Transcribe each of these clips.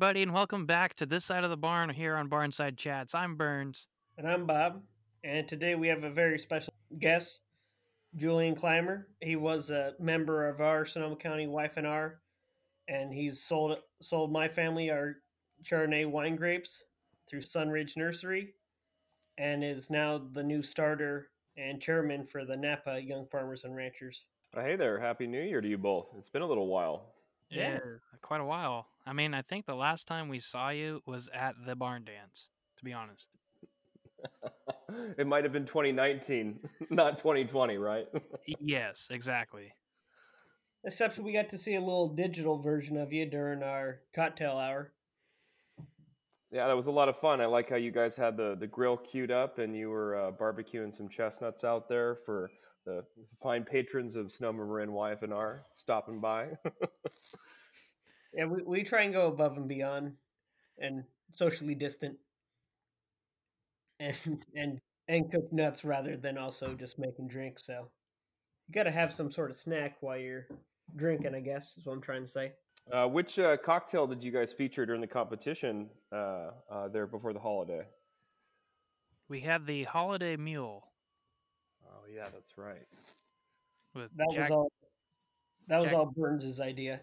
everybody, and welcome back to this side of the barn here on Barnside Chats. I'm Burns. And I'm Bob. And today we have a very special guest, Julian Clymer. He was a member of our Sonoma County YF&R, and he's sold sold my family our Chardonnay wine grapes through Sunridge Nursery, and is now the new starter and chairman for the Napa Young Farmers and Ranchers. Hey there, happy New Year to you both. It's been a little while. Yeah, quite a while. I mean, I think the last time we saw you was at the barn dance. To be honest. it might have been 2019, not 2020, right? yes, exactly. Except we got to see a little digital version of you during our cocktail hour. Yeah, that was a lot of fun. I like how you guys had the, the grill queued up and you were uh, barbecuing some chestnuts out there for the fine patrons of Sonoma Marin YFNR stopping by. Yeah, we, we try and go above and beyond and socially distant and and and cook nuts rather than also just making drinks. So you got to have some sort of snack while you're drinking. I guess is what I'm trying to say. Uh, which uh, cocktail did you guys feature during the competition uh, uh there before the holiday? We had the Holiday Mule. Oh yeah, that's right. With that Jack- was all. That was Jack- all Burns's idea.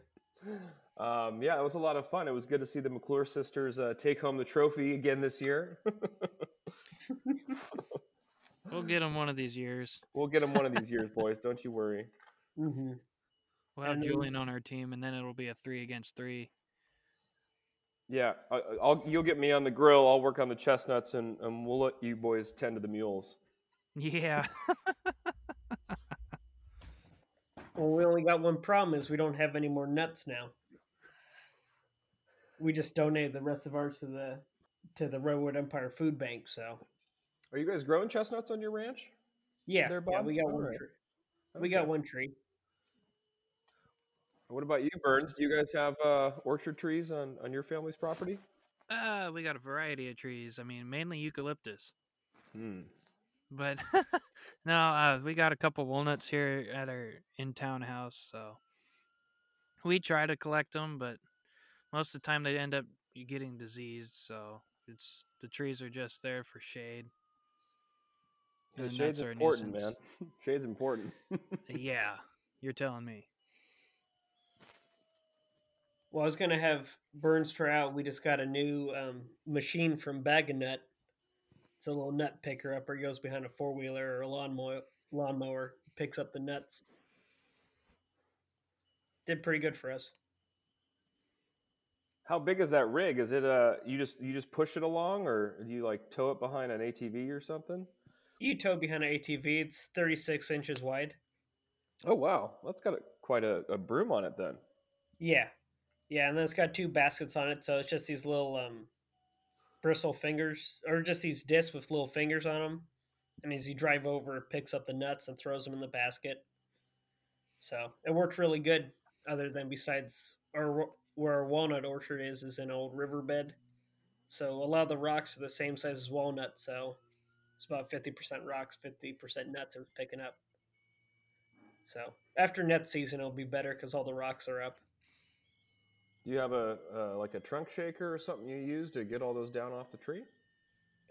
Um, yeah, it was a lot of fun. It was good to see the McClure sisters uh, take home the trophy again this year. we'll get them one of these years. We'll get them one of these years, boys. Don't you worry. Mm-hmm. We'll have and Julian on our team, and then it'll be a three against three. Yeah, I, will you'll get me on the grill. I'll work on the chestnuts, and, and we'll let you boys tend to the mules. Yeah. well, we only got one problem: is we don't have any more nuts now. We just donated the rest of ours to the to the Redwood Empire Food Bank. So, are you guys growing chestnuts on your ranch? Yeah, there, yeah we got All one right. tree. Okay. We got one tree. What about you, Burns? Do you guys have uh, orchard trees on on your family's property? Uh, we got a variety of trees. I mean, mainly eucalyptus. Hmm. But no, uh, we got a couple walnuts here at our in town house, so we try to collect them, but most of the time they end up getting diseased. So it's the trees are just there for shade. Yeah, shade's important, man. shade's important. yeah, you're telling me. Well, I was gonna have Burns try out. We just got a new um, machine from Bag-A-Nut it's a little nut picker up, or Goes behind a four wheeler or a lawnmower. Lawnmower picks up the nuts. Did pretty good for us. How big is that rig? Is it uh you just you just push it along, or do you like tow it behind an ATV or something? You tow behind an ATV. It's thirty six inches wide. Oh wow, that's got a, quite a, a broom on it then. Yeah, yeah, and then it's got two baskets on it, so it's just these little um bristle fingers, or just these discs with little fingers on them. And as you drive over, it picks up the nuts and throws them in the basket. So it worked really good. Other than besides, or where our walnut orchard is, is an old riverbed. So a lot of the rocks are the same size as walnut. So it's about fifty percent rocks, fifty percent nuts are picking up. So after net season, it'll be better because all the rocks are up. Do you have a uh, like a trunk shaker or something you use to get all those down off the tree?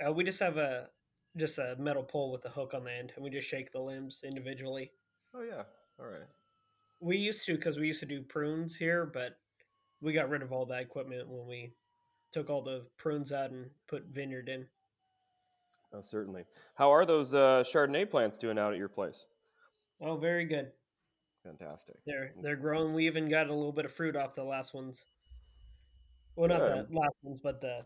Uh, we just have a just a metal pole with a hook on the end, and we just shake the limbs individually. Oh yeah, all right. We used to because we used to do prunes here, but we got rid of all that equipment when we took all the prunes out and put vineyard in. Oh, certainly. How are those uh, Chardonnay plants doing out at your place? Oh, very good. Fantastic. They're they're growing. We even got a little bit of fruit off the last ones. Well, not yeah. the last ones, but the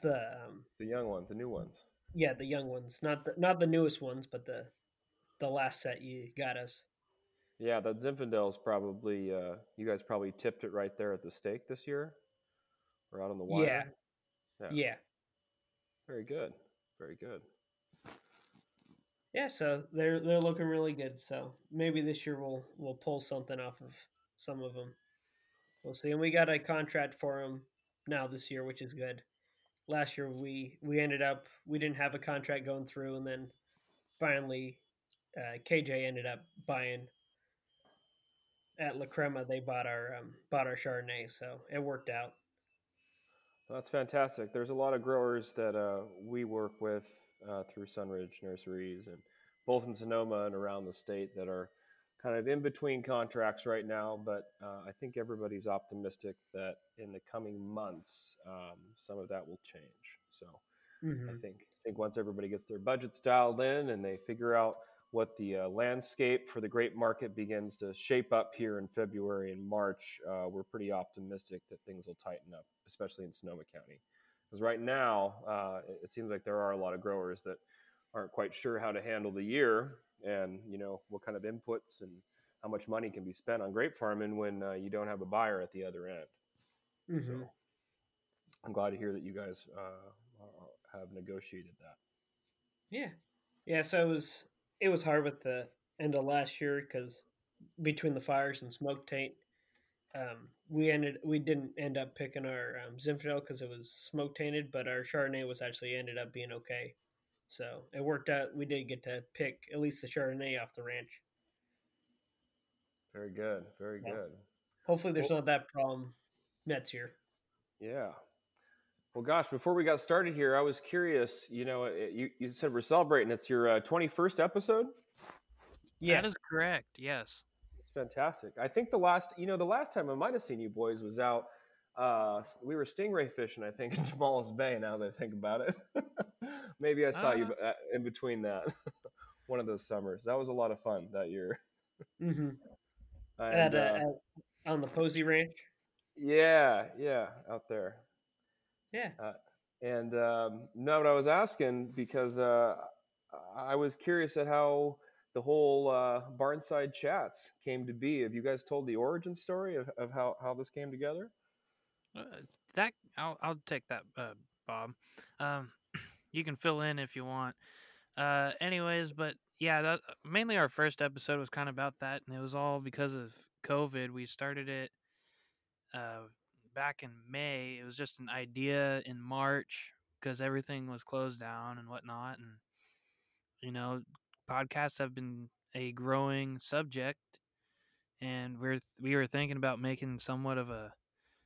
the um, the young ones, the new ones. Yeah, the young ones, not the not the newest ones, but the the last set you got us. Yeah, that Zinfandel's probably uh, you guys probably tipped it right there at the stake this year, or out on the wire. Yeah. yeah, yeah. Very good, very good yeah, so they're they're looking really good. So maybe this year we'll we'll pull something off of some of them. We'll see. And we got a contract for them now this year, which is good. Last year we we ended up we didn't have a contract going through, and then finally uh, KJ ended up buying at La Crema. They bought our um, bought our Chardonnay, so it worked out. That's fantastic. There's a lot of growers that uh, we work with uh, through Sunridge Nurseries, and both in Sonoma and around the state that are kind of in between contracts right now. But uh, I think everybody's optimistic that in the coming months, um, some of that will change. So Mhm. I think I think once everybody gets their budgets dialed in and they figure out what the uh, landscape for the grape market begins to shape up here in February and March, uh, we're pretty optimistic that things will tighten up, especially in Sonoma County. Because right now, uh, it, seems like there are a lot of growers that aren't quite sure how to handle the year and you know what kind of inputs and how much money can be spent on grape farming when uh, you don't have a buyer at the other end. Mhm. So I'm glad to hear that you guys uh, have negotiated that. Yeah, yeah. So it was it was hard with the end of last year because between the fires and smoke taint, um, we ended we didn't end up picking our um, Zinfandel because it was smoke tainted, but our Chardonnay was actually ended up being okay. So it worked out. We did get to pick at least the Chardonnay off the ranch. Very good. Very Yeah. good. Hopefully, there's Well- not that problem next year. Yeah. Well, gosh, before we got started here, I was curious. You know, you, you said we're celebrating. It's your uh, 21st episode. Yeah, That is correct. Yes. It's fantastic. I think the last, you know, the last time I might have seen you boys was out. Uh, we were stingray fishing, I think, in Tomales Bay. Now that I think about it, maybe I saw you Ah. uh, in between that one of those summers. That was a lot of fun that year. hmm And, at, uh, uh, at on the Posey Ranch. yeah, yeah, out there. Yeah. And um, no, what I was asking because uh, I was curious at how the whole uh, Barnside chats came to be. Have you guys told the origin story of, of how, how this came together? Uh, that I'll I'll take that, uh, Bob. Um, you can fill in if you want. Uh, anyways, but yeah, that mainly our first episode was kind of about that, and it was all because of COVID. We started it uh back in May. It was just an idea in March because everything was closed down and whatnot, and you know, podcasts have been a growing subject, and we're we were thinking about making somewhat of a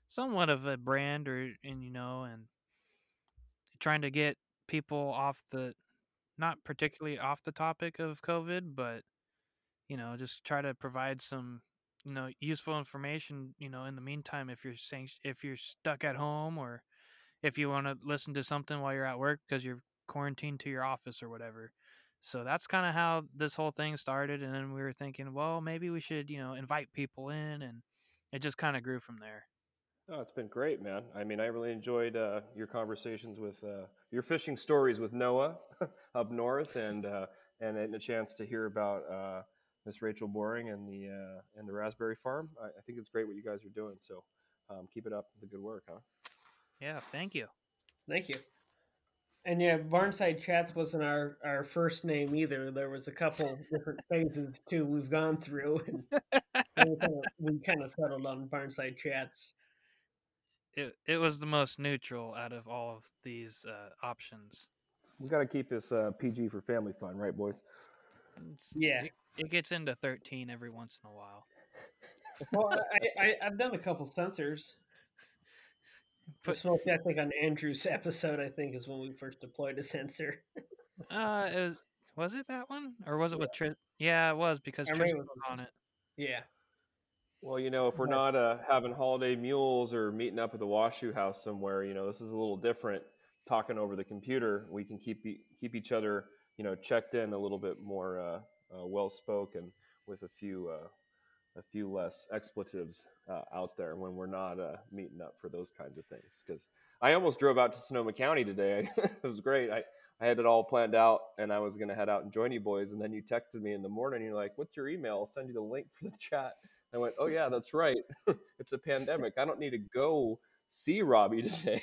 somewhat of a brand or and you know and trying to get people off the not particularly off the topic of covid but you know just try to provide some you know useful information you know in the meantime if you're saying if you're stuck at home or if you want to listen to something while you're at work because you're quarantined to your office or whatever so that's kind of how this whole thing started and then we were thinking well maybe we should you know invite people in and it just kind of grew from there Oh, it's been great, man. I mean, I really enjoyed uh, your conversations with uh, your fishing stories with Noah up north, and uh, and a chance to hear about uh, Miss Rachel Boring and the uh, and the raspberry farm. I, I think it's great what you guys are doing. So um, keep it up, the good work, huh? yeah thank you Thank you. And yeah, Barnside Chats wasn't our, our first name either. There was a couple different phases too we've gone through, and we kind of, we kind of settled on Barnside Chats. it, it was the most neutral out of all of these uh, options. We got to keep this uh, PG for family fun, right, boys? Yeah. It, it gets into 13 every once in a while. Well, I, I I've done a couple censors. Put- Especially, I think on Andrew's episode, I think is when we first deployed a censor. Uh, it was, was it that one or was it with Tris? Yeah, it was because I remember was was on it. Yeah, Well, you know, if we're not uh, having holiday mules or meeting up at the Washoe House somewhere, you know, this is a little different. Talking over the computer, we can keep e- keep each other, you know, checked in a little bit more uh, uh, well spoken with a few uh, a few less expletives uh, out there when we're not uh, meeting up for those kinds of things. Because I almost drove out to Sonoma County today. it was great. I, I had it all planned out, and I was going to head out and join you boys. And then you texted me in the morning. You're like, "What's your email? I'll send you the link for the chat." I went, "Oh yeah, that's right. it's a pandemic. I don't need to go see Robbie today."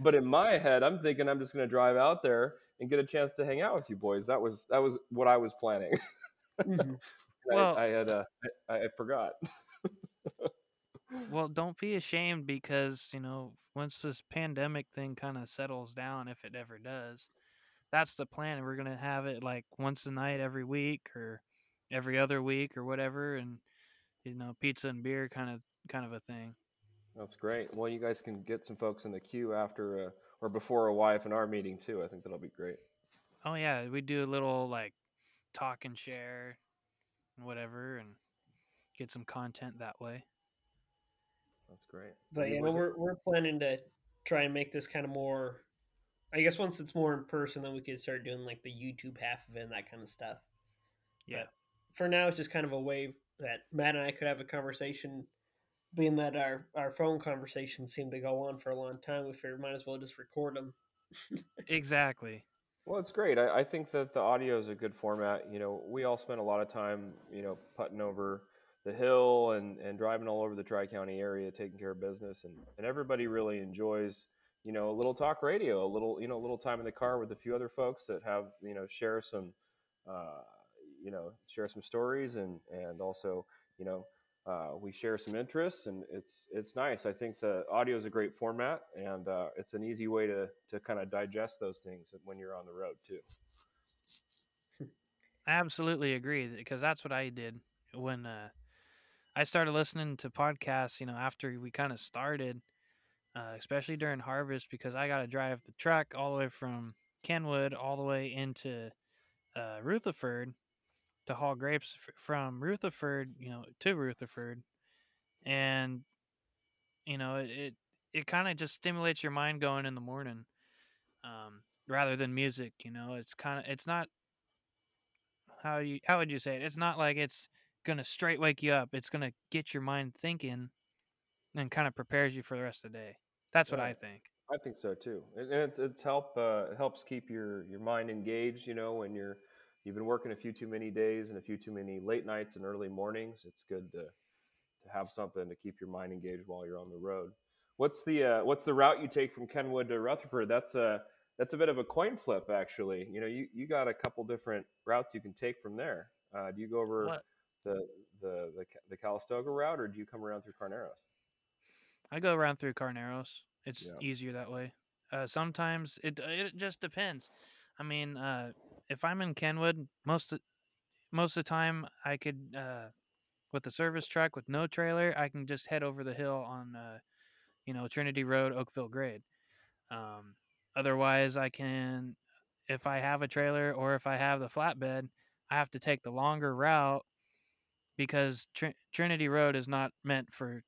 but in my head, I'm thinking I'm just going to drive out there and get a chance to hang out with you boys. That was that was what I was planning. Mhm. I- Well- I, had uh, I, I forgot. Well, don't be ashamed because, you know, once this pandemic thing kind of settles down, if it ever does, that's the plan. We're going to have it like once a night every week or every other week or whatever. And, you know, pizza and beer kind of, kind of a thing. That's great. Well, you guys can get some folks in the queue after uh, or before a YF&R meeting too. I think that'll be great. Oh yeah, we do a little like talk and share, and whatever, and get some content that way. That's great. But yeah, you know, was it- we're we're planning to try and make this kind of more. I guess once it's more in person, then we could start doing like the YouTube half of it and that kind of stuff. Yeah. But for now, it's just kind of a way that Matt and I could have a conversation. Being that our our phone conversations seem to go on for a long time, we figured might as well just record them. Exactly. Well, it's great. I, I think that the audio is a good format. You know, we all spend a lot of time, you know, putting over the hill and, and driving all over the Tri County area, taking care of business, and, and everybody really enjoys, you know, a little talk radio, a little, you know, a little time in the car with a few other folks that have, you know, share some, uh, you know, share some stories and and also, you know, uh, we share some interests, and it's it's nice. I think the audio is a great format, and uh, it's an easy way to to kind of digest those things when you're on the road too. I absolutely agree because that's what I did when uh, I started listening to podcasts. You know, after we kind of started, uh, especially during harvest, because I got to drive the truck all the way from Kenwood all the way into uh, Rutherford to haul grapes f- from Rutherford, you know, to Rutherford, and you know it it, it kind of just stimulates your mind going in the morning, um, rather than music. You know, it's kind of it's not how you how would you say it? It's not like it's gonna straight wake you up. It's gonna get your mind thinking, and kind of prepares you for the rest of the day. That's what I think. I think so too, and and it's it's help uh, it helps keep your your mind engaged. You know, when you're you've been working a few too many days and a few too many late nights and early mornings, it's good to to have something to keep your mind engaged while you're on the road. What's the uh, what's the route you take from Kenwood to Rutherford? That's a that's a bit of a coin flip, actually. You know, you, you got a couple different routes you can take from there. Uh, do you go over What the the the, the Calistoga route, or do you come around through Carneros? I go around through Carneros. It's Yeah. easier that way. Uh, sometimes it it just depends. I mean, uh, if I'm in Kenwood, most of, most of the time I could uh, with the service truck with no trailer, I can just head over the hill on uh, you know Trinity Road, Oakville Grade. Um, otherwise, I can if I have a trailer or if I have the flatbed, I have to take the longer route because Tr- Trinity Road is not meant for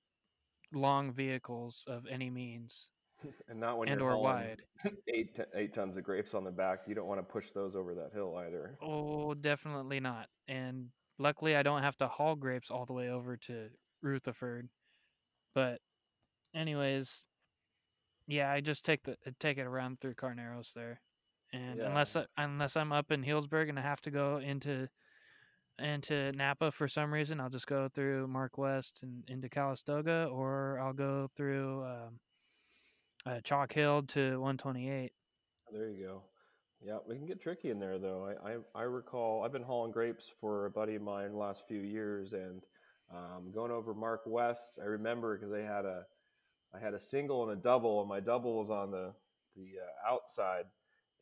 long vehicles of any means And not when and you're or wide. eight eight tons of grapes on the back. You don't want to push those over that hill either. Oh, definitely not. And luckily, I don't have to haul grapes all the way over to Rutherford. But, anyways, yeah, I just take the uh, take it around through Carneros there, and Yeah. unless I, unless I'm up in Healdsburg and I have to go into into Napa for some reason, I'll just go through Mark West and into Calistoga, or I'll go through um, uh, Chalk Hill to 128. There you go. Yeah, we can get tricky in there though. I, I, I recall I've been hauling grapes for a buddy of mine the last few years, and um, going over Mark West. I remember because I had a I had a single and a double, and my double was on the the uh, outside,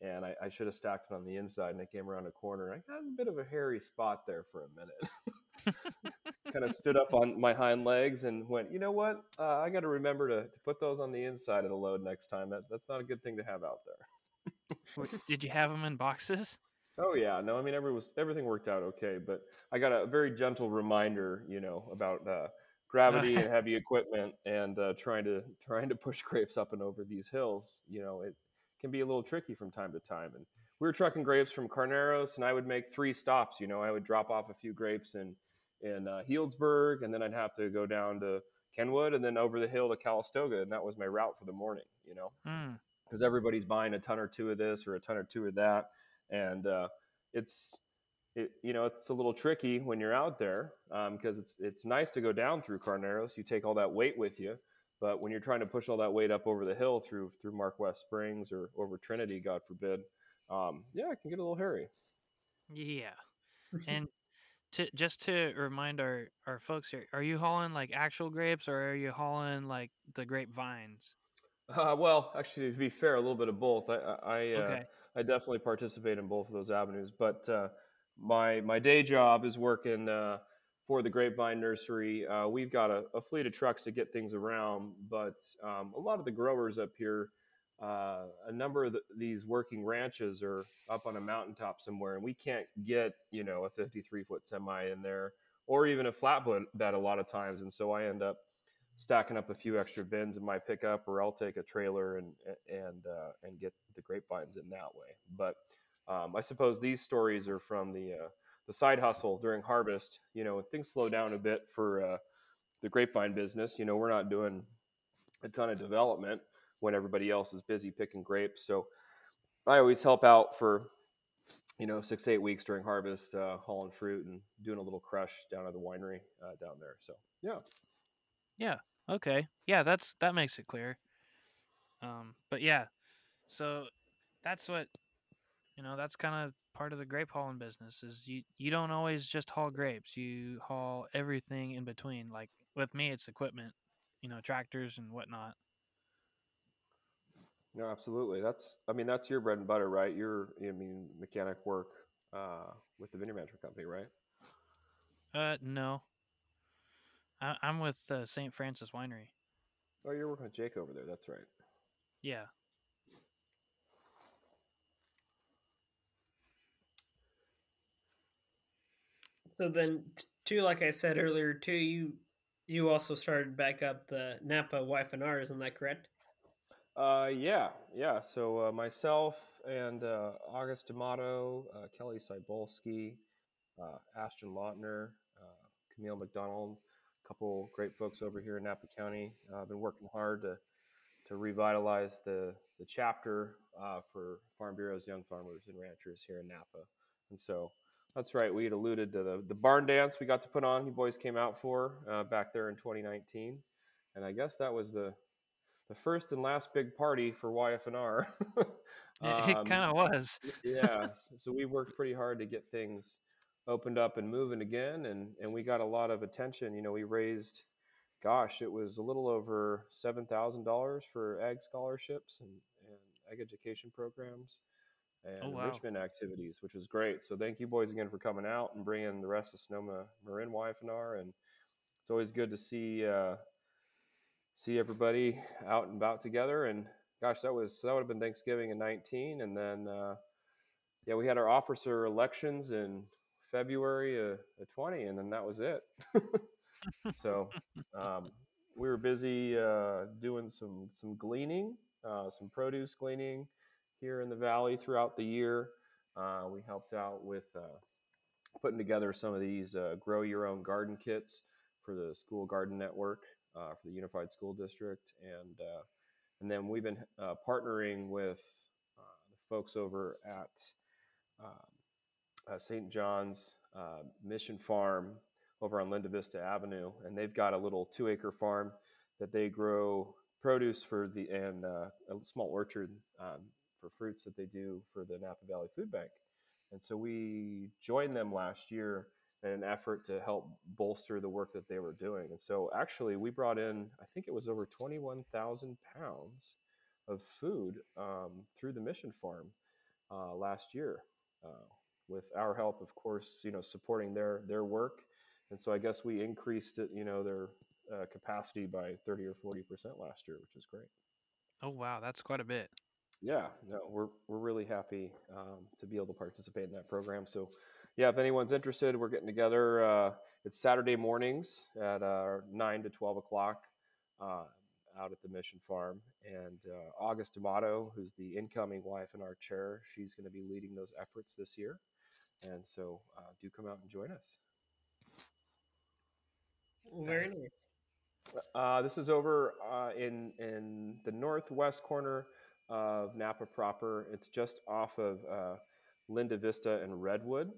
and I, I should have stacked it on the inside. And I came around a corner. I got a bit of a hairy spot there for a minute. kind of stood up on my hind legs and went, you know what? Uh, I got to remember to, to put those on the inside of the load next time. That that's not a good thing to have out there. Did you have them in boxes? Oh yeah, no, I mean every was everything worked out okay, but I got a very gentle reminder, you know, about uh, gravity and heavy equipment and uh, trying to trying to push grapes up and over these hills. You know, it can be a little tricky from time to time. And we were trucking grapes from Carneros, and I would make three stops. You know, I would drop off a few grapes in in uh, Healdsburg, and then I'd have to go down to Kenwood, and then over the hill to Calistoga, and that was my route for the morning. You know Hmm. because everybody's buying a ton or two of this or a ton or two of that, and uh, it's it, you know it's a little tricky when you're out there because it's it's nice to go down through Carneros. You take all that weight with you, but when you're trying to push all that weight up over the hill through through Mark West Springs or over Trinity, God forbid, um, yeah, it can get a little hairy. Yeah. And to just to remind our our folks here, are you hauling like actual grapes or are you hauling like the grapevines? Uh, well, actually, to be fair, a little bit of both. I I, I, uh, I definitely participate in both of those avenues. But uh, my my day job is working uh, for the Grapevine Nursery. Uh, we've got a, a, fleet of trucks to get things around, but um, a lot of the growers up here, uh, a number of the, these working ranches are up on a mountaintop somewhere, and we can't get you know a 53 foot semi in there or even a flatbed bed a lot of times, and so I end up stacking up a few extra bins in my pickup, or I'll take a trailer and and uh, and get the grapevines in that way. But um, I suppose these stories are from the uh, the side hustle during harvest. You know, things slow down a bit for uh, the grapevine business. You know, we're not doing a ton of development when everybody else is busy picking grapes. So I always help out for you know six eight weeks during harvest, uh, hauling fruit and doing a little crush down at the winery uh, down there. So yeah, yeah, okay, yeah, that's that makes it clear. Um, but yeah, so that's what you know that's kind of part of the grape hauling business is you you don't always just haul grapes. You haul everything in between. Like with me it's equipment you know tractors and whatnot no absolutely. That's i mean that's your bread and butter right? You're i mean mechanic work uh, with the vineyard management company right? Uh no. I, i'm with uh, st francis winery. Oh you're working with jake over there. That's right. Yeah. So then, too, like I said earlier, too, you you also started back up the Napa YF&R, isn't that correct? Uh, yeah, yeah. So uh, myself and uh, August D'Amato, uh, Kelly Cybolski, uh, Ashton Lautner, uh, Camille McDonald, a couple great folks over here in Napa County. I've been working hard to to revitalize the the chapter for Farm Bureau's Young Farmers and Ranchers here in Napa, and so that's right. We had alluded to the, the barn dance we got to put on. You boys came out for back there in 2019, and I guess that was the the first and last big party for YFNR. um, it kind of was. yeah. So we worked pretty hard to get things opened up and moving again, and and we got a lot of attention. You know, we raised, gosh, it was a little over seven thousand dollars for ag scholarships and, and ag education programs and oh, wow. enrichment activities, which was great. So thank you boys again for coming out and bringing the rest of Sonoma Marin YFNR. And it's always good to see uh, see everybody out and about together. And gosh, that was that would have been Thanksgiving in 19, and then uh, yeah, we had our officer elections in February of, of 20, and then that was it. so um, we were busy uh, doing some some gleaning, uh, some produce gleaning here in the valley throughout the year. Uh, we helped out with uh, putting together some of these uh, grow your own garden kits for the school garden network uh, for the Unified School District, and uh, and then we've been uh, partnering with the folks over at St. John's Mission Farm over on Linda Vista Avenue, and they've got a little two acre farm that they grow produce for the and uh, a small orchard um, for fruits that they do for the Napa Valley Food Bank. And so we joined them last year in an effort to help bolster the work that they were doing. And so actually, we brought in, I think it was over 21,000 pounds of food um, through the mission farm uh, last year. Uh, with our help, of course, you know, supporting their their work, and so I guess we increased it, you know, their uh, capacity by thirty or forty percent last year, which is great. Oh wow, that's quite a bit. Yeah, no, we're we're really happy um, to be able to participate in that program. So, yeah, if anyone's interested, we're getting together. Uh, it's Saturday mornings at uh, nine to twelve o'clock uh, out at the Mission Farm, and uh, August D'Amato, who's the incoming YF&R chair, she's going to be leading those efforts this year. And so, uh, do come out and join us. Very nice. Uh, this is over in in the northwest corner of Napa proper. It's just off of uh, Linda Vista and Redwood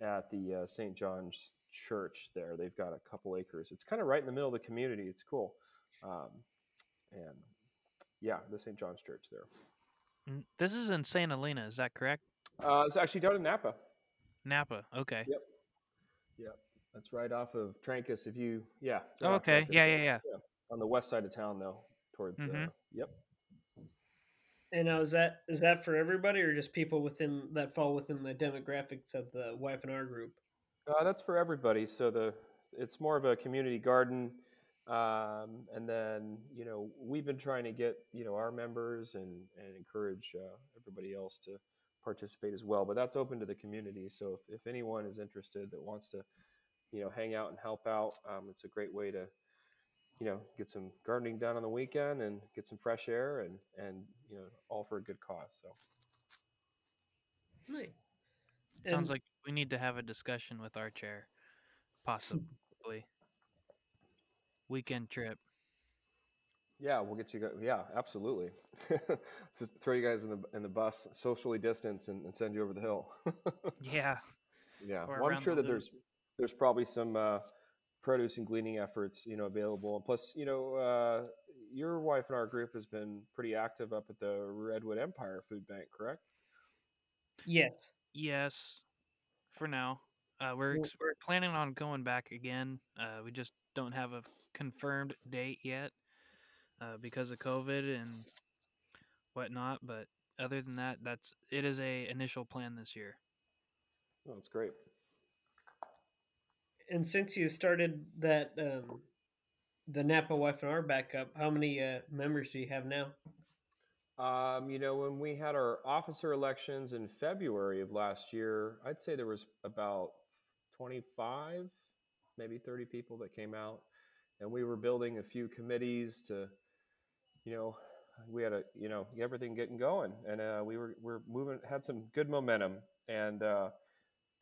at the uh, St. John's Church there. They've got a couple acres. It's kind of right in the middle of the community. It's cool. Um, and yeah, the St. John's Church there. This is in St. Helena, is that correct? Uh, it's actually down in Napa. Napa, okay. Yep. Yep. That's right off of Trancas. If you, yeah. Oh, okay. Yeah, yeah, yeah, yeah, On the west side of town, though, towards. Uh, mm-hmm. Uh, yep. And now is that is that for everybody or just people within that fall within the demographics of the YF&R group? Uh, that's for everybody. So the it's more of a community garden, um, and then you know we've been trying to get you know our members and and encourage uh, everybody else to participate as well. But that's open to the community. So if, if anyone is interested that wants to you know hang out and help out, um, it's a great way to you know get some gardening done on the weekend and get some fresh air and and you know all for a good cause. So Nice. Sounds And- like we need to have a discussion with our chair, possibly. Weekend trip. Yeah, we'll get you. Go- yeah, absolutely. Just throw you guys in the in the bus, socially distance, and, and send you over the hill. Yeah. yeah, well, I'm sure the that there's there's probably some uh, produce and gleaning efforts, you know, available. And plus, you know, uh, your YF&R group has been pretty active up at the Redwood Empire Food Bank, correct? Yes. Yes. For now. Uh, we're, ex- we're planning on going back again. Uh, we just don't have a confirmed date yet uh, because of COVID and whatnot. But other than that, that's it is a initial plan this year. Oh, that's great. And since you started that, um, the Napa YF&R backup, how many uh, members do you have now? Um, you know, when we had our officer elections in February of last year, I'd say there was about 25, maybe 30 people that came out. And we were building a few committees to, you know, we had a, you know, everything getting going. And uh, we were, we're moving, had some good momentum. And uh,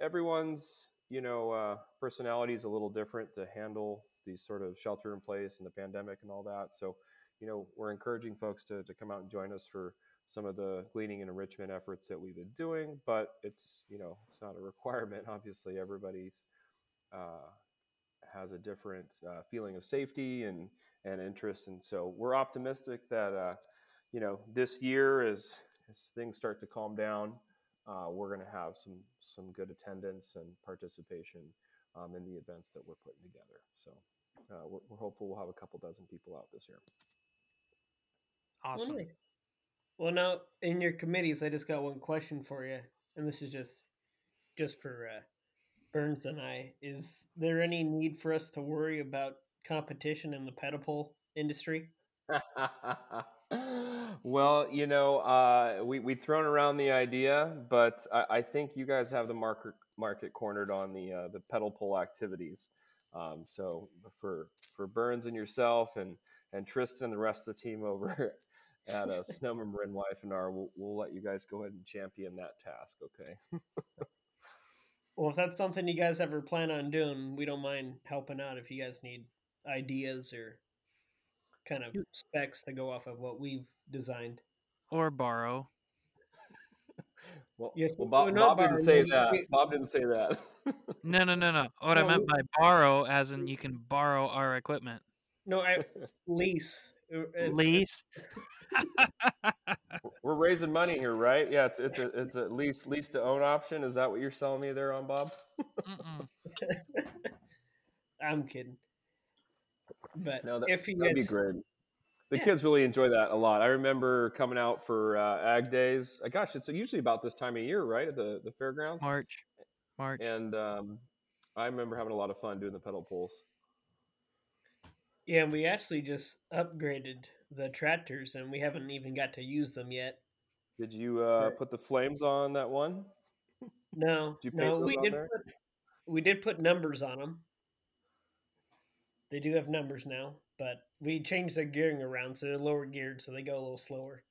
everyone's, you know, uh, personality is a little different to handle these sort of shelter in place and the pandemic and all that. So, you know, we're encouraging folks to, to come out and join us for some of the gleaning and enrichment efforts that we've been doing, but it's, you know, it's not a requirement. Obviously, everybody's uh, has a different uh, feeling of safety and, and interest. And so we're optimistic that, uh, you know, this year as, as things start to calm down, uh, we're going to have some, some good attendance and participation um, in the events that we're putting together. So uh, we're, we're hopeful we'll have a couple dozen people out this year. Well, Awesome. nice. Well, now in your committees, I just got one question for you, and this is just just for uh, Burns and I. Is there any need for us to worry about competition in the pedal pull industry? well, you know, uh, we we've thrown around the idea, but I, I think you guys have the market market cornered on the uh, the pedal pull activities. Um, so for for Burns and yourself and and Tristan and the rest of the team over at uh, Sonoma Marin YF&R, we'll, we'll let you guys go ahead and champion that task. Okay. Well, if that's something you guys ever plan on doing, we don't mind helping out if you guys need ideas or kind of specs to go off of what we've designed. Or borrow. Well, Yes, well well, Bob, Bob didn't say that. Bob didn't say that. No, no, no, no. What I meant we- by borrow, as in you can borrow our equipment. No, I lease. Uh, It's, Lease. We're raising money here, right? Yeah, it's it's a it's a lease lease to own option. Is that what you're selling me there on Bob? Mm-mm. I'm kidding. But No, that, if you that'd be great. The Yeah. kids really enjoy that a lot. I remember coming out for uh, Ag Days. Uh, gosh, it's usually about this time of year, right, at the the fairgrounds. March. March. And um, I remember having a lot of fun doing the pedal pulls. yeah, and we actually just upgraded the tractors, and we haven't even got to use them yet. Did you uh, Right. put the flames on that one? No, Did you paint no, we did. Put, we did put numbers on them. They do have numbers now, but we changed their gearing around, so they're lower geared, so they go a little slower.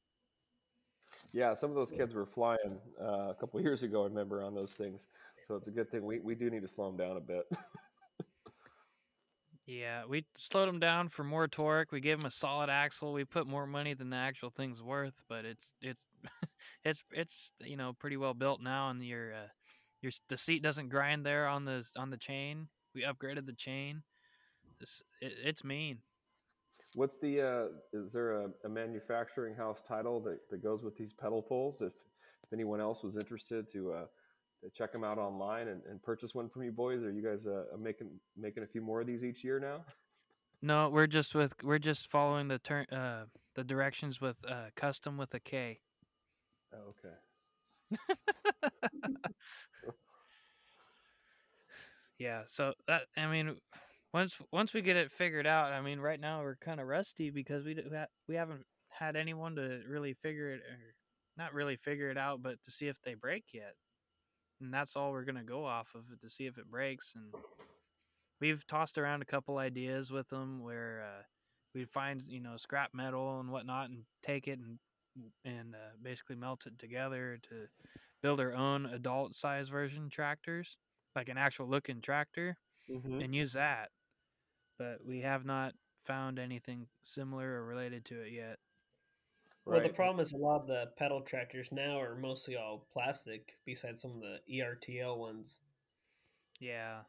Yeah, some of those kids were flying uh, a couple years ago. I remember on those things. So it's a good thing. We, we do need to slow them down a bit. Yeah, we slowed them down for more torque. We gave them a solid axle. We put more money than the actual thing's worth, but it's it's it's it's you know pretty well built now, and your uh, your the seat doesn't grind there on the on the chain. We upgraded the chain. It's, it, it's mean. What's the uh, is there a, a manufacturing house title that, that goes with these pedal pulls? If, if anyone else was interested to, uh, to check them out online and, and purchase one from you boys, are you guys uh, making making a few more of these each year now? No, we're just with we're just following the turn uh the directions with uh custom with a K. Oh, okay. Yeah, so that I mean, once once we get it figured out, I mean, right now we're kind of rusty because we we haven't had anyone to really figure it or not really figure it out, but to see if they break yet. And that's all we're gonna go off of to see if it breaks. And we've tossed around a couple ideas with them where uh, we'd find you know scrap metal and whatnot and take it and and uh, basically melt it together to build our own adult size version tractors, like an actual looking tractor Mm-hmm. and use that. But we have not found anything similar or related to it yet. Well, the problem is a lot of the pedal tractors now are mostly all plastic, besides some of the ERTL ones. Yeah.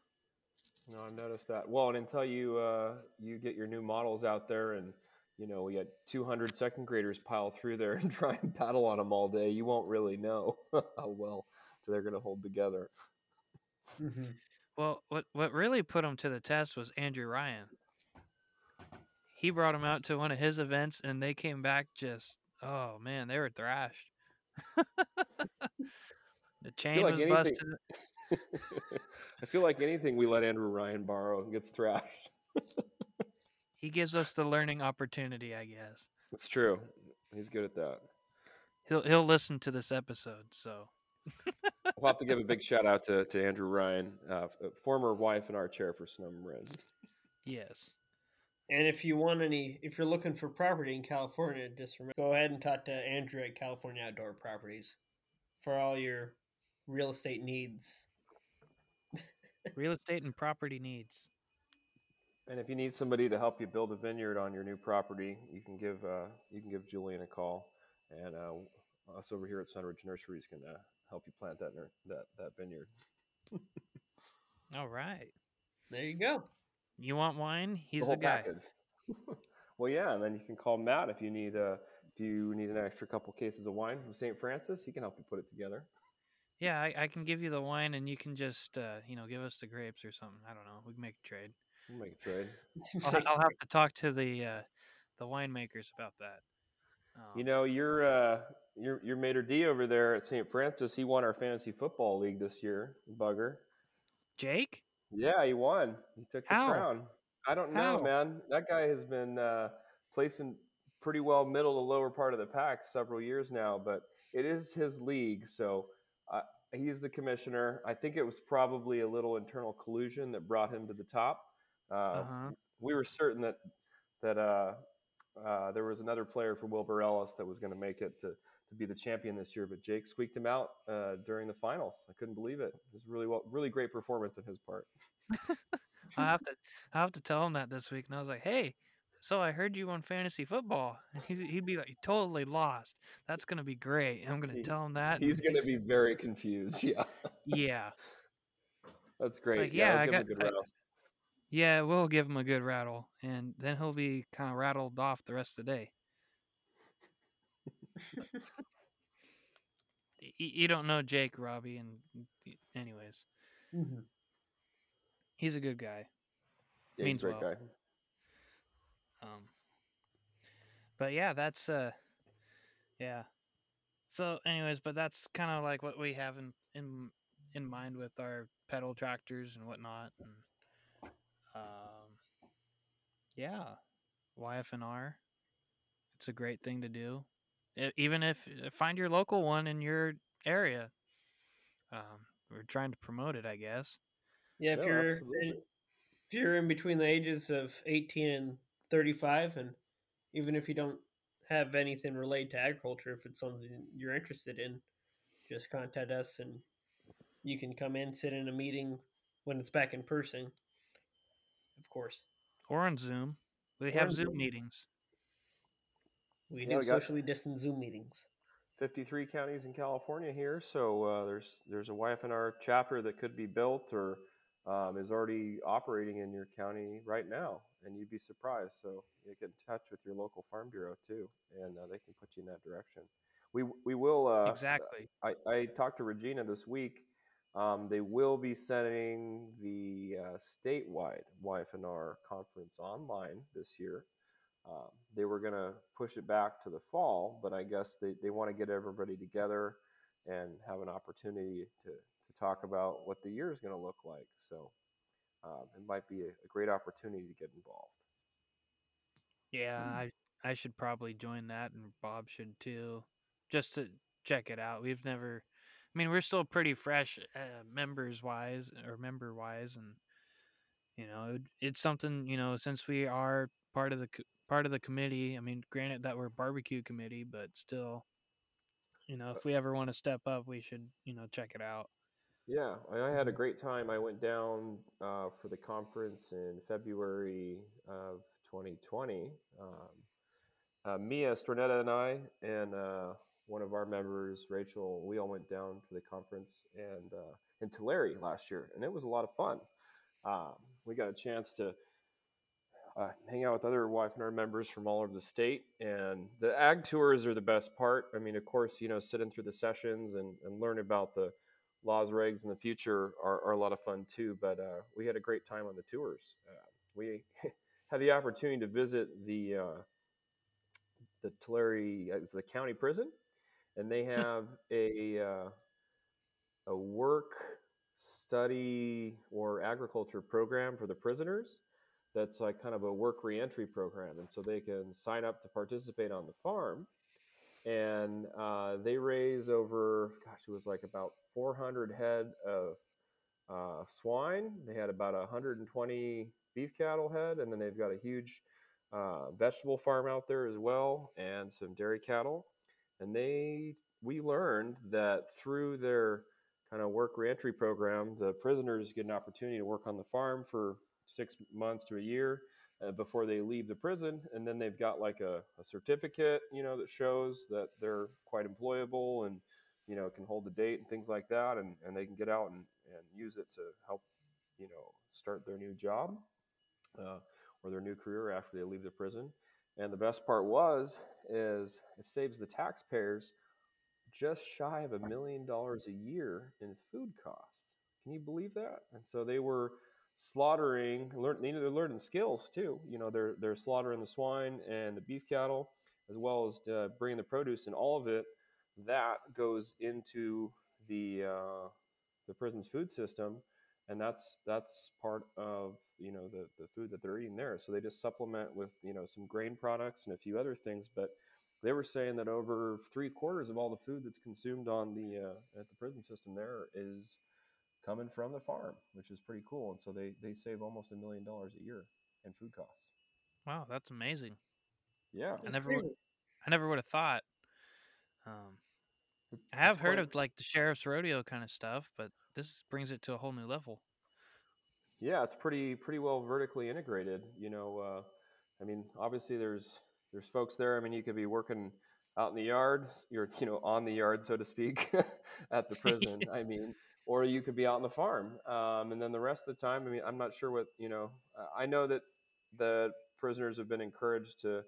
No, I've noticed that. Well, and until you uh, you get your new models out there, and you know we had 200 second graders pile through there and try and paddle on them all day, you won't really know how well they're going to hold together. Mm-hmm. Well, what what really put him to the test was Andrew Ryan. He brought him out to one of his events, and they came back just oh man, they were thrashed. the chain like was anything- busted. I feel like anything we let Andrew Ryan borrow gets thrashed. He gives us the learning opportunity, I guess. It's true. He's good at that. He'll he'll listen to this episode, so We'll have to give a big shout out to, to Andrew Ryan, uh, former YF&R chair for Sonoma Marin. yes. And if you want any, if you're looking for property in California, just remember, go ahead and talk to Andrew at California Outdoor Properties for all your real estate needs. Real estate and property needs. And if you need somebody to help you build a vineyard on your new property, you can give uh, you can give Julian a call, and uh, us over here at Sunridge Nurseries can uh, help you plant that nur- that that vineyard. All right. There you go. You want wine? He's the the, guy. well, yeah, and then you can call Matt if you need a if you need an extra couple cases of wine from St. Francis. He can help you put it together. Yeah, I, I can give you the wine, and you can just uh, you know give us the grapes or something. I don't know. We can make a trade. We'll make a trade. I'll, I'll have to talk to the uh, the winemakers about that. Um, You know, your uh, your your Mater D over there at St. Francis, he won our fantasy football league this year. Bugger. Jake. Yeah, he won. He took the How? crown. I don't How? know, man. That guy has been uh, placing pretty well middle to lower part of the pack several years now, but it is his league, so uh, he's the commissioner. I think it was probably a little internal collusion that brought him to the top. Uh, Uh-huh. We were certain that that uh, uh, there was another player for Wilbur Ellis that was going to make it to, to be the champion this year, but Jake squeaked him out uh, during the finals. I couldn't believe it. It was really well, really great performance on his part. I have to I have to tell him that this week, and I was like, hey. So I heard you won fantasy football, and he's, he'd be like totally lost. That's gonna be great. I'm gonna He- tell him that. He's going to be very confused. Yeah, yeah, that's great. like, yeah, yeah, I give him a got- I- yeah. We'll give him a good rattle, and then he'll be kind of rattled off the rest of the day. You don't know Jake Robbie, and anyways, Mm-hmm. he's a good guy. Yeah, he's a great well. guy. Um, but yeah, that's uh, yeah. So, anyways, but that's kind of like what we have in in in mind with our pedal tractors and whatnot, and um, yeah, YFNR. It's a great thing to do, even if find your local one in your area. Um, we're trying to promote it, I guess. Yeah, if No, you're in, if you're in between the ages of 18 and 35, and even if you don't have anything related to agriculture, if it's something you're interested in, just contact us and you can come in, sit in a meeting when it's back in person. Of course, Or on Zoom. We Or have on Zoom Zoom. meetings. We Yeah, do we socially distant Zoom meetings. 53 counties in California here, so uh, there's there's a YFNR chapter that could be built or um, is already operating in your county right now, and you'd be surprised. So you get in touch with your local farm bureau too, and uh, they can put you in that direction. We we will uh, exactly. I, I talked to Regina this week. Um, they will be sending the uh, statewide YFNR conference online this year. Um, they were going to push it back to the fall, but I guess they, they want to get everybody together and have an opportunity to, to talk about what the year is going to look like. So um, it might be a, a great opportunity to get involved. Yeah, I I should probably join that, and Bob should too, just to check it out. We've never, I mean, we're still pretty fresh uh, members wise or member wise, and you know, it, it's something you know since we are part of the part of the committee. I mean, granted that we're barbecue committee, but still, you know, if we ever want to step up, we should you know check it out. Yeah, I, I had a great time. I went down uh, for the conference in February of 2020. Um, uh, Mia Stornetta and I, and uh, one of our members, Rachel, we all went down for the conference and uh, in Tulare last year, and it was a lot of fun. Um, we got a chance to uh, hang out with other YF&R members from all over the state, and the ag tours are the best part. I mean, of course, you know, sitting through the sessions and, and learn about the laws, regs in the future are, are a lot of fun too. But uh, we had a great time on the tours. Uh, we had the opportunity to visit the uh, the Tulare, uh, the county prison, and they have a uh, a work study or agriculture program for the prisoners. That's like kind of a work reentry program, and so they can sign up to participate on the farm and uh, they raise over gosh it was like about 400 head of uh, swine. They had about 120 beef cattle head and then they've got a huge uh, vegetable farm out there as well and some dairy cattle and they we learned that through their kind of work reentry program the prisoners get an opportunity to work on the farm for six months to a year uh, before they leave the prison and then they've got like a, a, certificate you know that shows that they're quite employable and you know can hold a date and things like that and, and they can get out and, and use it to help you know start their new job uh, or their new career after they leave the prison. And the best part was is it saves the taxpayers just shy of a million dollars a year in food costs. Can you believe that? And so they were slaughtering learn they're learning skills too you know they're they're slaughtering the swine and the beef cattle as well as uh, bringing the produce and all of it that goes into the uh, the prison's food system and that's that's part of you know the, the food that they're eating there. So they just supplement with you know some grain products and a few other things but they were saying that over three quarters of all the food that's consumed on the uh, at the prison system there is coming from the farm, which is pretty cool. And so they, they save almost a million dollars a year in food costs. Wow, that's amazing. Yeah, I never would, I never would have thought. Um, I have heard of like the sheriff's rodeo kind of stuff, but this brings it to a whole new level. Yeah, it's pretty pretty well vertically integrated. You know, uh, I mean, obviously there's there's folks there. I mean, you could be working out in the yard, you're you know on the yard, so to speak, at the prison. I mean, or you could be out on the farm. Um, and then the rest of the time, I mean, I'm not sure what, you know, I know that the prisoners have been encouraged to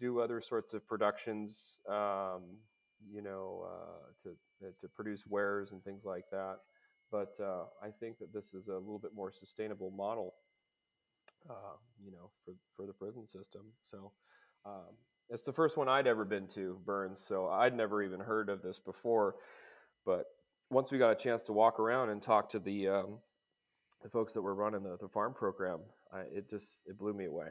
do other sorts of productions, um, you know, uh, to, uh, to produce wares and things like that. But uh, I think that this is a little bit more sustainable model, uh, you know, for, for the prison system. So um, it's the first one I'd ever been to, Burns. So I'd never even heard of this before. But once we got a chance to walk around and talk to the um, the folks that were running the, the farm program, I, it just it blew me away.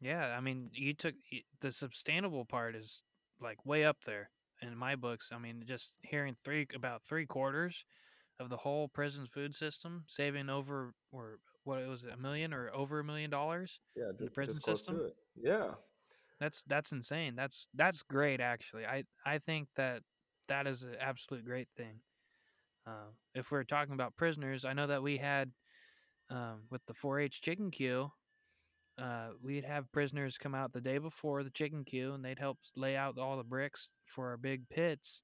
Yeah, I mean, you took the sustainable part is like way up there in my books. I mean, just hearing three about three quarters of the whole prison food system, saving over or what it was it, a million or over a million dollars? Yeah, in the prison system. Yeah, that's that's insane. That's that's great actually. I I think that that is an absolute great thing. Uh, if we're talking about prisoners, I know that we had um, with the 4-H chicken queue, uh, we'd have prisoners come out the day before the chicken queue, and they'd help lay out all the bricks for our big pits,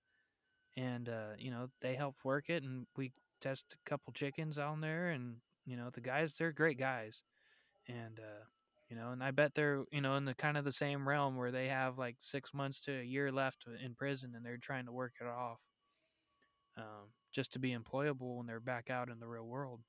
and uh, you know they help work it, and we test a couple chickens on there, and you know the guys, they're great guys, and uh, you know, and I bet they're, you know, in the kind of the same realm where they have like six months to a year left in prison and they're trying to work it off um, just to be employable when they're back out in the real world.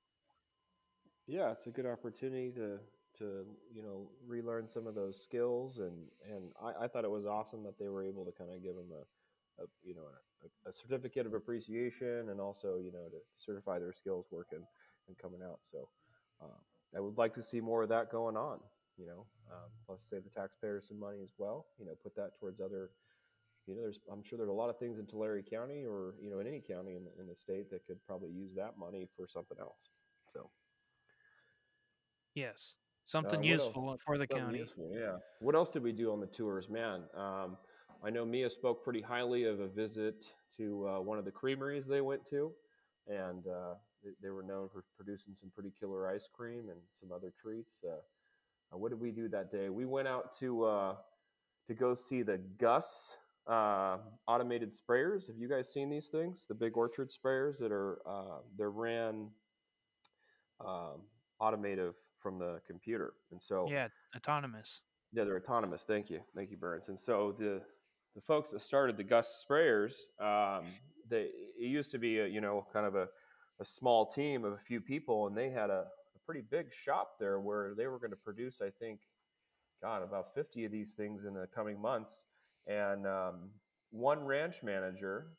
Yeah, it's a good opportunity to, to you know, relearn some of those skills. And, and I, I thought it was awesome that they were able to kind of give them a, a you know, a, a certificate of appreciation and also, you know, to certify their skills working and coming out. So uh, I would like to see more of that going on. You know, um, plus save the taxpayers some money as well. You know, put that towards other. You know, there's I'm sure there's a lot of things in Tulare County or you know in any county in the, in the state that could probably use that money for something else. So Yes, uh, something else? useful for the Something county. useful, yeah. What else did we do on the tours, man? Um, I know Mia spoke pretty highly of a visit to uh, one of the creameries they went to, and uh, they, they were known for producing some pretty killer ice cream and some other treats. Uh, what did we do that day? We went out to uh, to go see the GUSS uh, automated sprayers. Have you guys seen these things? The big orchard sprayers that are uh, they're ran um, automative from the computer, and so Yeah, autonomous. yeah, they're autonomous. Thank you, thank you, Burns. And so the the folks that started the GUSS sprayers, um, they it used to be a you know kind of a, a small team of a few people, and they had a pretty big shop there where they were going to produce, I think, God, about fifty of these things in the coming months. And um, one ranch manager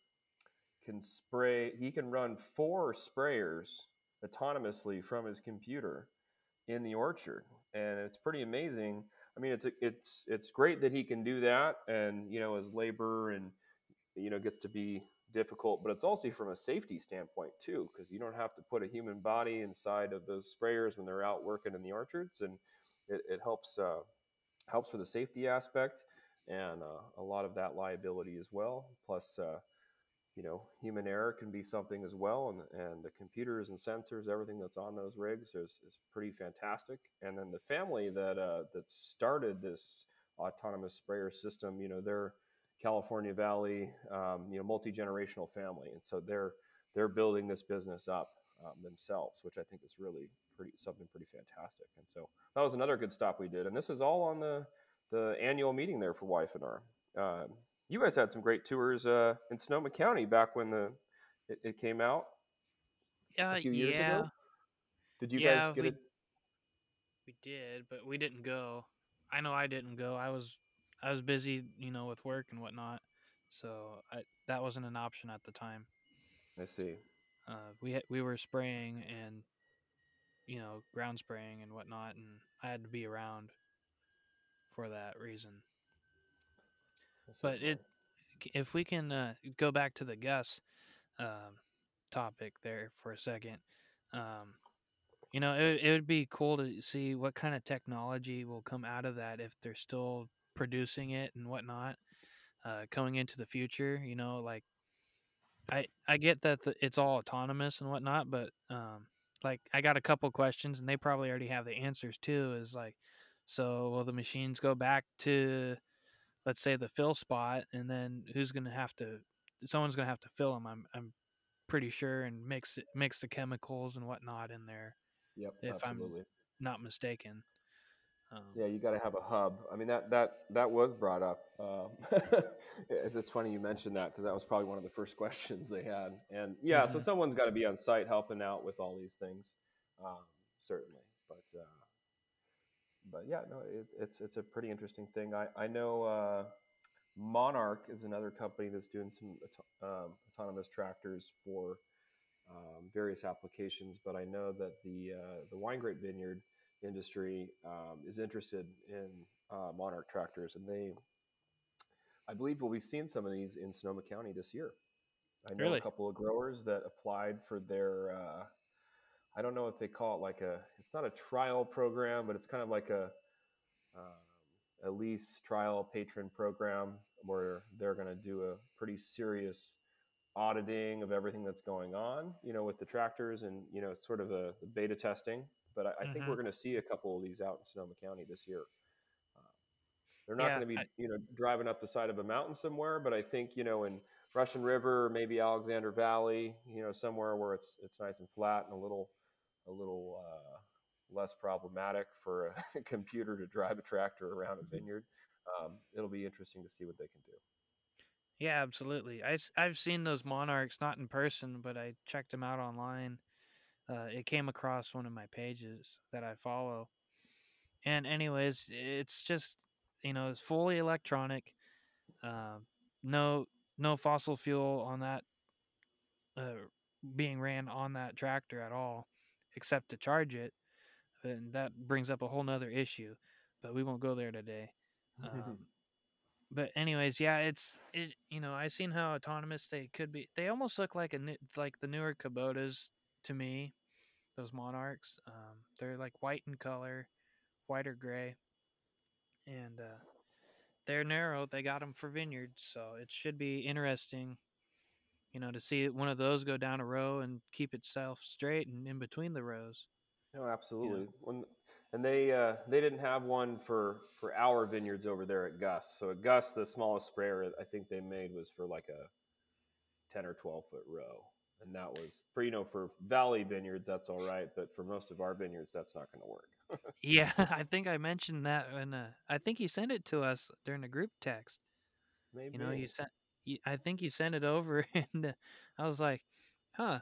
can spray. He can run four sprayers autonomously from his computer in the orchard, and it's pretty amazing. I mean, it's it's it's great that he can do that, and you know, his labor and you know gets to be difficult, but it's also from a safety standpoint too, because you don't have to put a human body inside of those sprayers when they're out working in the orchards, and it, it helps uh, helps for the safety aspect and uh, a lot of that liability as well. Plus, uh, you know, human error can be something as well, and and the computers and sensors, everything that's on those rigs is, is pretty fantastic. And then the family that uh, that started this autonomous sprayer system, you know, they're California Valley, um, you know, multi generational family, and so they're they're building this business up um, themselves, which I think is really pretty something pretty fantastic. And so that was another good stop we did, and this is all on the the annual meeting there for YF&R. Um, you guys had some great tours uh, in Sonoma County back when the it, it came out Uh, a few years yeah, ago. Did you yeah, guys get we it? we did, but we didn't go. I know I didn't go. I was I was busy, you know, with work and whatnot, so I, that wasn't an option at the time. I see. Uh, we had, we were spraying and you know ground spraying and whatnot, and I had to be around for that reason. That sounds But it if we can uh, go back to the GUSS um, topic there for a second, um, you know, it, it would be cool to see what kind of technology will come out of that if they're still producing it and whatnot uh, going into the future. You know, like I I get that the, it's all autonomous and whatnot, but um, like I got a couple questions and they probably already have the answers too. Is like, so will the machines go back to let's say the fill spot, and then who's gonna have to? Someone's gonna have to fill them. I'm I'm pretty sure and mix it, mix the chemicals and whatnot in there Yep, if I'm not mistaken. Um, Yeah, you got to have a hub. I mean that that that was brought up. Um, it's funny you mentioned that because that was probably one of the first questions they had. And yeah, so Mhm. someone's got to be on site helping out with all these things, um, certainly. But uh, but yeah, no, it, it's it's a pretty interesting thing. I I know uh, Monarch is another company that's doing some auto- um, autonomous tractors for um, various applications. But I know that the uh, the wine grape vineyard industry um, is interested in uh, Monarch tractors, and they, I believe, we'll be seeing some of these in Sonoma County this year. I know Really? a couple of growers that applied for their. Uh, I don't know if they call it like a. It's not a trial program, but it's kind of like a. Um, a lease trial patron program where they're going to do a pretty serious auditing of everything that's going on, you know, with the tractors and you know, sort of a, the beta testing. But I, I think Mhm. we're going to see a couple of these out in Sonoma County this year. Uh, they're not Yeah, going to be, I- you know, driving up the side of a mountain somewhere, but I think you know, in Russian River, maybe Alexander Valley, you know, somewhere where it's it's nice and flat and a little a little uh, less problematic for a computer to drive a tractor around a vineyard. Um, it'll be interesting to see what they can do. Yeah, absolutely. I, have seen those monarchs, not in person, but I checked them out online. Uh, it came across one of my pages that I follow. And, anyways, it's just, you know, it's fully electronic. Uh, no, no fossil fuel on that, uh, being ran on that tractor at all. except to charge it. And that brings up a whole nother issue, but we won't go there today. Um, but anyways, yeah, it's it. You know, I seen how autonomous they could be. They almost look like a like the newer Kubotas to me. Those Monarchs, um, they're like white in color, white or gray, and uh, they're narrow. They got them for vineyards, so it should be interesting. You know, to see one of those go down a row and keep itself straight and in between the rows. No, absolutely. When and they uh, they didn't have one for for our vineyards over there at GUSS. So at GUSS, the smallest sprayer I think they made was for like a ten or twelve foot row, and that was for you know for valley vineyards that's all right, but for most of our vineyards that's not going to work. Yeah, I think I mentioned that when uh, I think you sent it to us during the group text. Maybe You know, you sent. You, I think you sent it over, and uh, I was like, "Huh,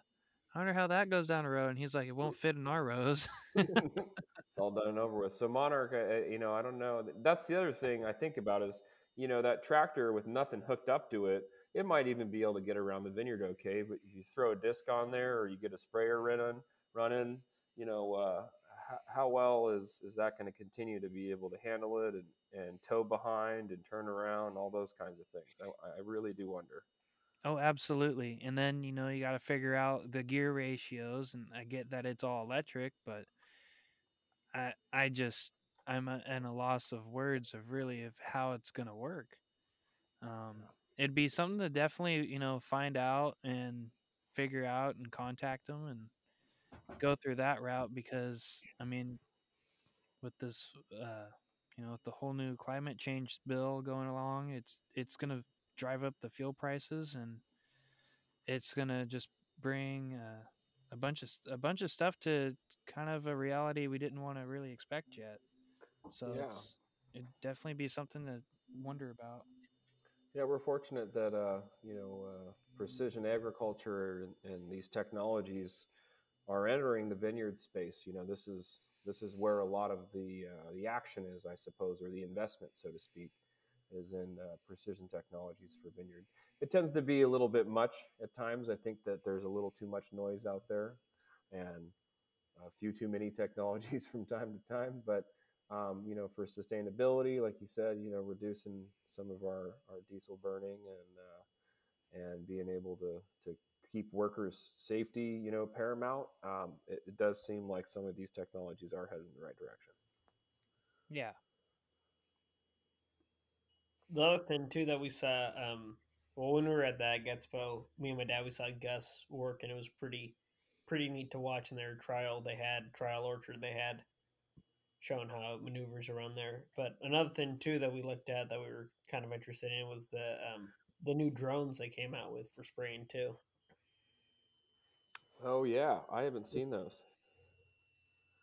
I wonder how that goes down the road." And he's like, "It won't fit in our rows." it's all done and over with. So Monarch, I- you know, I don't know. That's the other thing I think about is, you know, that tractor with nothing hooked up to it, it might even be able to get around the vineyard okay. But if you throw a disc on there or you get a sprayer running, running, you know, uh, how, how well is is that going to continue to be able to handle it and, and tow behind and turn around, all those kinds of things. I, I really do wonder. Oh, absolutely. And then, you know, you got to figure out the gear ratios and I get that it's all electric, but I I just I'm at a loss of words of really of how it's going to work. Um it'd be something to definitely, you know, find out and figure out and contact them and go through that route because I mean with this uh you know, with the whole new climate change bill going along, it's it's going to drive up the fuel prices and it's gonna just bring uh, a bunch of a bunch of stuff to kind of a reality we didn't want to really expect yet. So Yeah. it'd definitely be something to wonder about. Yeah, we're fortunate that uh, you know uh, precision agriculture and, and these technologies are entering the vineyard space. You know, this is this is where a lot of the uh, the action is, I suppose, or the investment, so to speak, is in uh, precision technologies for vineyard. It tends to be a little bit much at times. I think that there's a little too much noise out there, and a few too many technologies from time to time. But um, you know, for sustainability, like you said, you know, reducing some of our, our diesel burning and uh, and being able to to keep workers' safety, you know, paramount. Um, it, it does seem like some of these technologies are headed in the right direction. Yeah. The other thing too that we saw, um, well, when we were at that Getspo, me and my dad we saw GUSS work, and it was pretty, pretty neat to watch in their trial. They had trial orchard. They had showing how it maneuvers around there. But another thing too that we looked at that we were kind of interested in was the um, the new drones they came out with for spraying too. Oh yeah, I haven't seen those.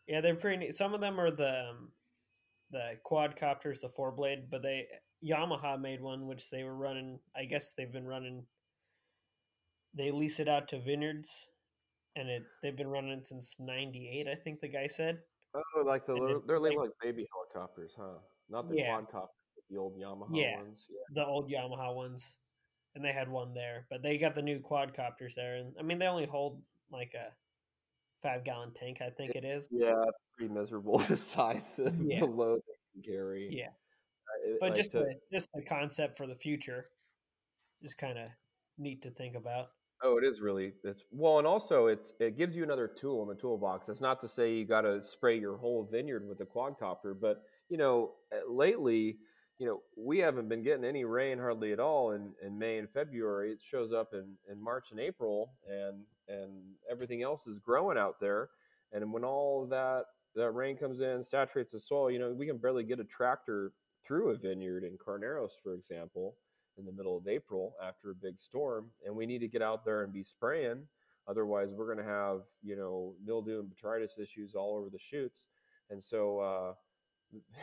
Yeah, they're pretty neat. Some of them are the um, the quadcopters, the four blade, but they Yamaha made one which they were running. I guess they've been running. They lease it out to vineyards, and it they've been running it since '98. I think the guy said. Oh, like the little, they're like, like- baby helicopters, huh? Not the Yeah. quadcopters, the old Yamaha Yeah. ones. Yeah. the old Yamaha ones, and they had one there. But they got the new quadcopters there, and I mean they only hold like a five gallon tank, I think it is. Yeah, it's pretty miserable the size of Yeah. the load they can carry. Yeah, Uh, it- but like just to- the just the concept for the future is kind of neat to think about. Oh, it is really. It's well, and also it's it gives you another tool in the toolbox. It's not to say you got to spray your whole vineyard with a quadcopter, but you know, uh, lately, you know, we haven't been getting any rain hardly at all in, in May and February. It shows up in, in March and April, and and everything else is growing out there. And when all that that rain comes in, saturates the soil, you know, we can barely get a tractor through a vineyard in Carneros, for example in the middle of April after a big storm, and we need to get out there and be spraying. Otherwise, we're going to have you know mildew and botrytis issues all over the shoots. And so,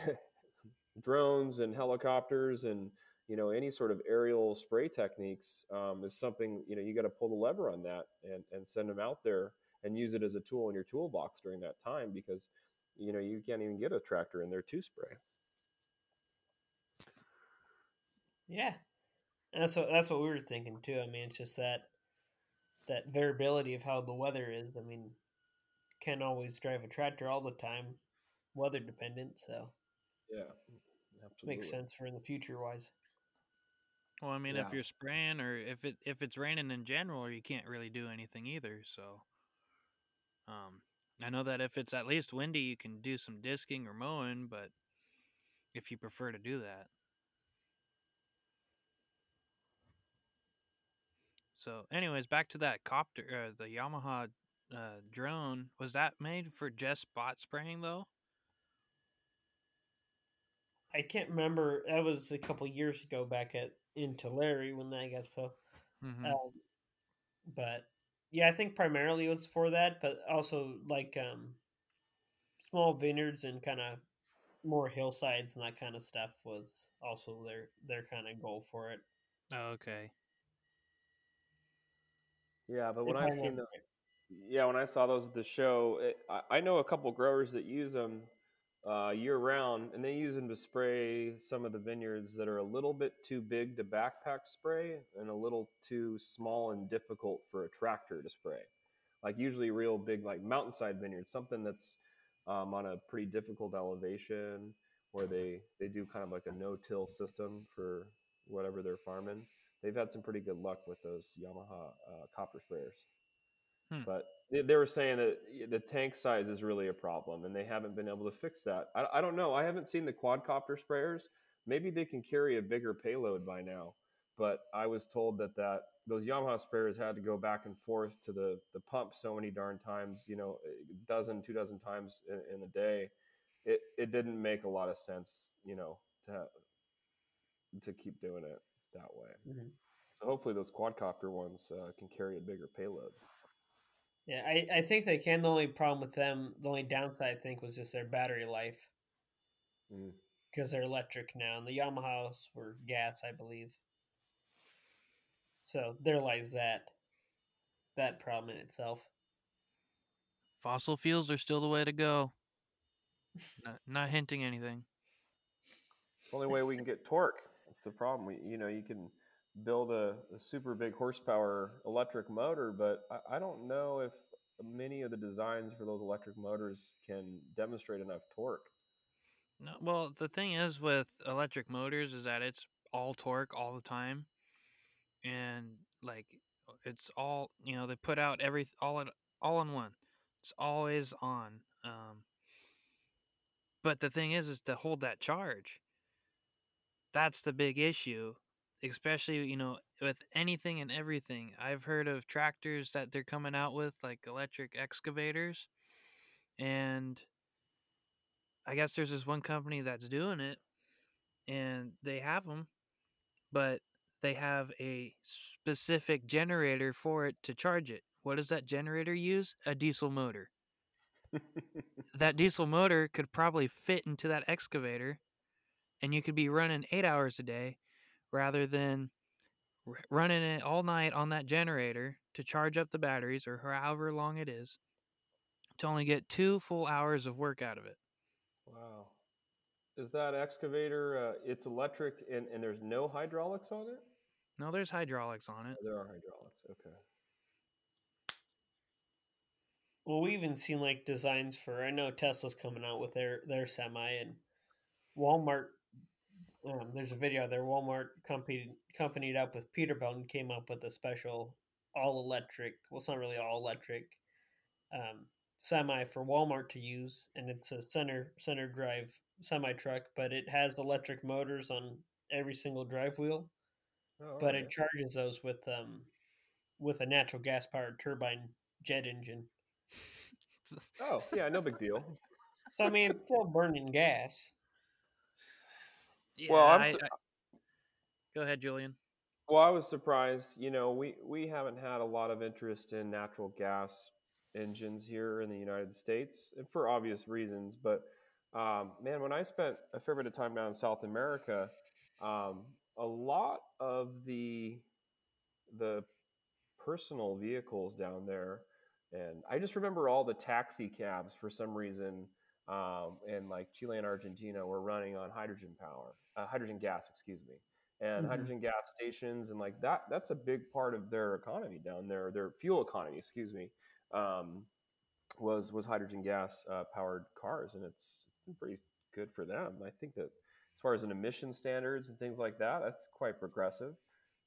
uh, drones and helicopters and you know any sort of aerial spray techniques um, is something you know you got to pull the lever on that and and send them out there and use it as a tool in your toolbox during that time because you know you can't even get a tractor in there to spray. Yeah, and that's what that's what we were thinking too. I mean, it's just that that variability of how the weather is. I mean, can't always drive a tractor all the time, weather dependent. So Yeah, absolutely. makes sense for in the future wise. Well, I mean, Yeah. if you're spraying or if it if it's raining in general, you can't really do anything either. So, um, I know that if it's at least windy, you can do some disking or mowing, but if you prefer to do that. So, anyways, back to that copter, uh, the Yamaha uh, drone. Was that made for just spot spraying though? I can't remember. That was a couple years ago back at in Tulare when that got put. Mm-hmm. Um, but yeah, I think primarily it was for that, but also like um, small vineyards and kind of more hillsides and that kind of stuff was also their their kind of goal for it. oh, okay. Yeah, but when I I've seen remember the yeah, when I saw those at the show, it, I, I know a couple growers that use them uh, year round, and they use them to spray some of the vineyards that are a little bit too big to backpack spray and a little too small and difficult for a tractor to spray. Like usually, real big like mountainside vineyards, something that's um, on a pretty difficult elevation, where they they do kind of like a no-till system for whatever they're farming. They've had some pretty good luck with those Yamaha uh, copper sprayers. Hmm. But they, they were saying that the tank size is really a problem, and they haven't been able to fix that. I, I don't know. I haven't seen the quadcopter sprayers. Maybe they can carry a bigger payload by now. But I was told that that those Yamaha sprayers had to go back and forth to the the pump so many darn times. You know, a dozen, two dozen times in, in a day. It it didn't make a lot of sense. You know, to to keep doing it that way. Mhm. So hopefully those quadcopter ones uh, can carry a bigger payload. Yeah, I, I think they can. The only problem with them, the only downside I think was just their battery life Mm. because they're electric now, and the Yamahas were gas, I believe. So there lies that that problem in itself. Fossil fuels are still the way to go. Not, not hinting anything. It's the only way we can get torque. That's the problem. We, you know, you can build a, a super big horsepower electric motor, but I, I don't know if many of the designs for those electric motors can demonstrate enough torque. No, well, the thing is with electric motors is that it's all torque all the time, and like it's all you know they put out every all in all in one. It's always on. Um, but the thing is, is to hold that charge. That's the big issue, especially you know with anything and everything. I've heard of tractors that they're coming out with like electric excavators, and I guess there's this one company that's doing it, and they have them, but they have a specific generator for it to charge it. What does that generator use? A diesel motor. that diesel motor could probably fit into that excavator, and you could be running eight hours a day rather than r- running it all night on that generator to charge up the batteries or however long it is to only get two full hours of work out of it. Wow. Is that excavator? Uh, it's electric, and, and there's no hydraulics on it. No, there's hydraulics on it. Oh, there are hydraulics. Okay. Well, we even seen like designs for. I know Tesla's coming out with their their semi, and Walmart. Um, there's a video there. Walmart company companied up with Peterbilt and came up with a special all electric. Well, it's not really all electric um, semi for Walmart to use, and it's a center center drive semi truck, but it has electric motors on every single drive wheel. Oh, But alright. it charges those with um with a natural gas powered turbine jet engine. oh yeah, no big deal. So I mean, it's still burning gas. Yeah, Well, I'm su- I- go ahead, Julian. Well, I was surprised. You know, we we haven't had a lot of interest in natural gas engines here in the United States, and for obvious reasons. But um, man, when I spent a fair bit of time down in South America, um, a lot of the the personal vehicles down there, and I just remember all the taxi cabs for some reason. Um, in like Chile and Argentina, were running on hydrogen power, uh, hydrogen gas, excuse me and Mhm. hydrogen gas stations and like that that's a big part of their economy down there their fuel economy excuse me um, was was hydrogen gas uh, powered cars, and it's pretty good for them. I think that as far as an emission standards and things like that, that's quite progressive.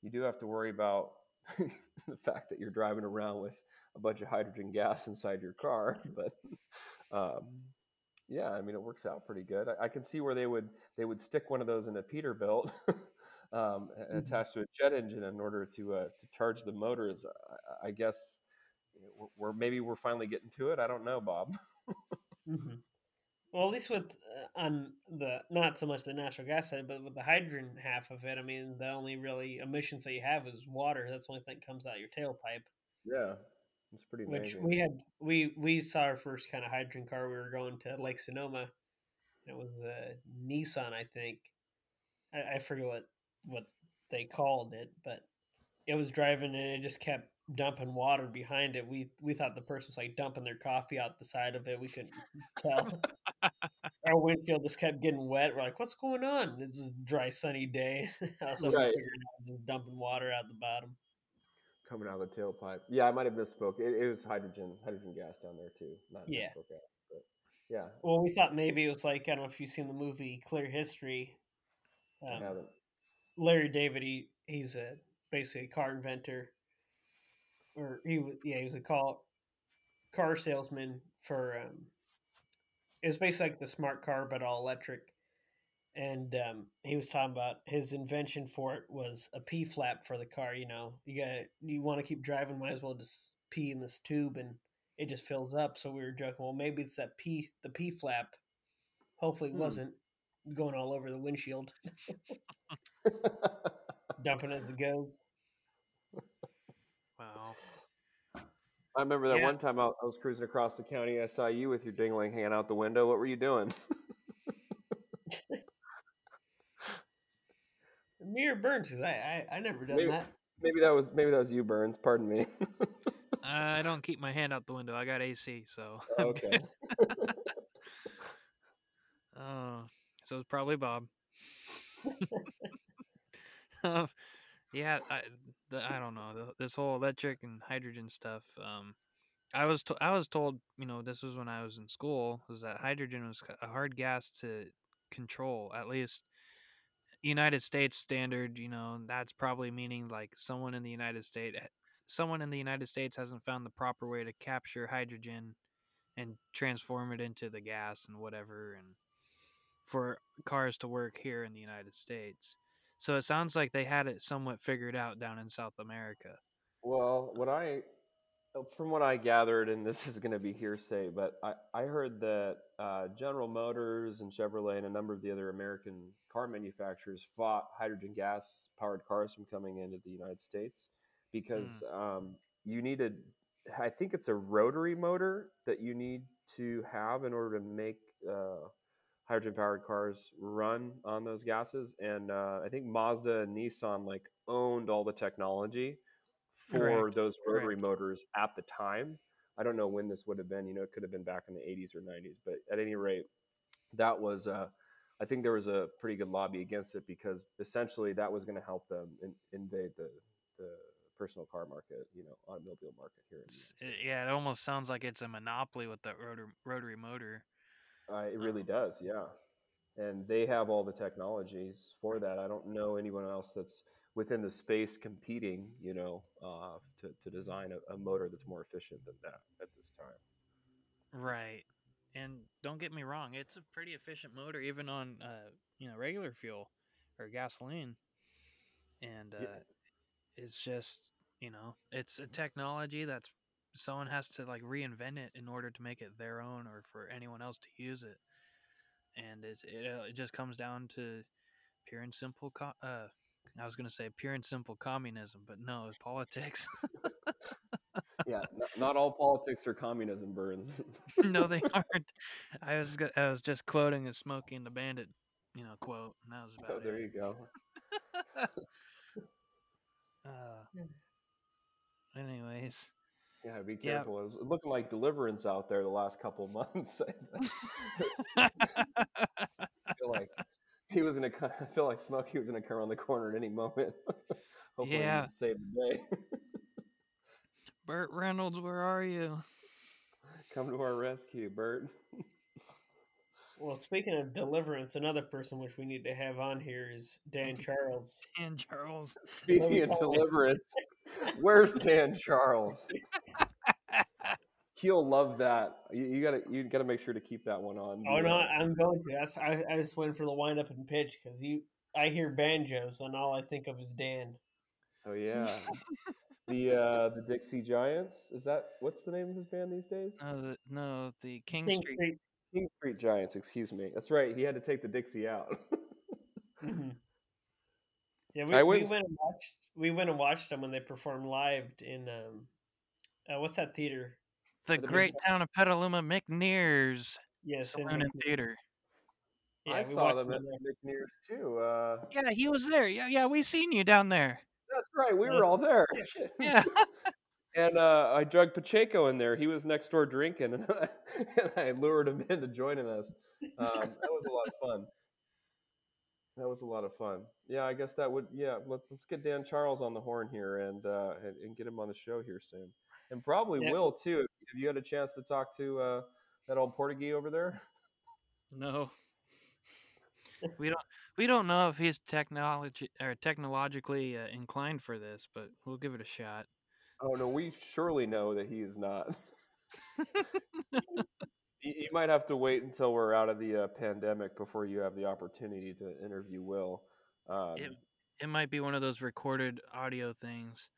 You do have to worry about the fact that you're driving around with a bunch of hydrogen gas inside your car, but um, yeah, I mean it works out pretty good. I, I, can see where they would they would stick one of those in a Peterbilt um, mm-hmm. attached to a jet engine in order to uh, to charge the motors. I, I guess we're, maybe we're finally getting to it. I don't know, Bob. mm-hmm. Well, at least with uh, on the not so much the natural gas side, but with the hydrogen half of it, I mean, the only really emissions that you have is water. That's the only thing that comes out your tailpipe. Yeah, it's pretty. Which we had, we we saw our first kind of hydrogen car. We were going to Lake Sonoma. It was a Nissan, I think. I, I forget what what they called it, but it was driving and it just kept dumping water behind it. We we thought the person was like dumping their coffee out the side of it. We couldn't tell. Our windshield just kept getting wet. We're like, "What's going on?" It's a dry, sunny day. so right. just dumping water out the bottom, coming out of the tailpipe. Yeah, I might have misspoke. It, it was hydrogen, hydrogen gas down there too. Not yeah. Gas, but yeah. Well, we thought maybe it was like I don't know if you've seen the movie Clear History. Um, I haven't. Larry David, he, he's a basically a car inventor, or he was yeah he was a call car salesman for um, it was basically like the smart car but all electric, and um, he was talking about his invention for it was a P flap for the car. You know, you got you want to keep driving, might as well just pee in this tube and it just fills up. So we were joking, well, maybe it's that P the P flap. Hopefully, it hmm. wasn't going all over the windshield. Dumping as it goes. Wow. I remember that yeah. one time I, I was cruising across the county. I saw you with your dingling hanging out the window. What were you doing? Me or Burns? Because I, I I never done maybe, that. Maybe that was maybe that was you, Burns. Pardon me. I don't keep my hand out the window. I got AC, so okay. Oh, so it's probably Bob. uh, yeah, I, the, I don't know the, this whole electric and hydrogen stuff. Um, I was to, I was told, you know, this was when I was in school, was that hydrogen was a hard gas to control. At least United States standard, you know, that's probably meaning like someone in the United States, eh, someone in the United States hasn't found the proper way to capture hydrogen and transform it into the gas and whatever and for cars to work here in the United States. So it sounds like they had it somewhat figured out down in South America. Well, what I, from what I gathered, and this is going to be hearsay, but I, I heard that uh, General Motors and Chevrolet and a number of the other American car manufacturers fought hydrogen gas powered cars from coming into the United States because mm. um, you needed, I think it's a rotary motor that you need to have in order to make. Uh, hydrogen powered cars run on those gases. And uh, I think Mazda and Nissan like owned all the technology for right. those rotary right. motors at the time. I don't know when this would have been. You know, it could have been back in the 80s or 90s. But at any rate, that was. Uh, I think there was a pretty good lobby against it because essentially that was going to help them in, invade the the personal car market, you know, automobile market here. yeah, it almost sounds like it's a monopoly with the rotary, rotary motor. Uh, it really does, yeah. And they have all the technologies for that. I don't know anyone else that's within the space competing, you know, uh, to, to design a, a motor that's more efficient than that at this time. Right. And don't get me wrong, it's a pretty efficient motor, even on, uh, you know, regular fuel or gasoline. And uh, yeah. it's just, you know, it's a technology that's someone has to like reinvent it in order to make it their own or for anyone else to use it and it's, it, uh, it just comes down to pure and simple co- uh i was going to say pure and simple communism but no it's politics yeah not, not, all politics are communism burns no they aren't i was i was just quoting a Smokey and the Bandit you know quote and that was about oh, there it. you go uh, anyways yeah, be careful. Yeah. It was looking like deliverance out there the last couple months. I feel like he was gonna. I feel like Smokey was gonna come around the corner at any moment. Hopefully, yeah. save the day. Burt Reynolds, where are you? Come to our rescue, Burt. Well, speaking of deliverance, another person which we need to have on here is Dan Charles. Dan Charles. Speaking of deliverance, where's Dan Charles? He'll love that. You, you gotta you gotta make sure to keep that one on. Oh no, uh, I'm going to. That's I, I just went for the wind up and pitch because you. I hear banjos and all I think of is Dan. Oh yeah. the uh the Dixie Giants. Is that what's the name of his band these days? No, the, no, the King, King Street. Street. King Street Giants, excuse me. That's right. He had to take the Dixie out. Mhm. Yeah, we, I we went- went and watched. We went and watched them when they performed live in um, uh, what's that theater? The the big great town of Petaluma McNear's Yes, in Saloon and Theater. yeah, I saw them at. McNear's too. Uh, Yeah, he was there. Yeah, yeah, we seen you down there. that's right. We were all there. Yeah. And uh, I drugged Pacheco in there. He was next door drinking, and, and I lured him into joining us. Um, that was a lot of fun. That was a lot of fun. Yeah, I guess that would. Yeah, let, let's get Dan Charles on the horn here and, uh, and and get him on the show here soon, and probably Yeah. will too. Have you had a chance to talk to uh, that old Portuguese over there? No. We don't we don't know if he's technology or technologically uh, inclined for this, but we'll give it a shot. Oh no, we surely know that he is not. you, you might have to wait until we're out of the uh, pandemic before you have the opportunity to interview Will. Um, It- It might be one of those recorded audio things.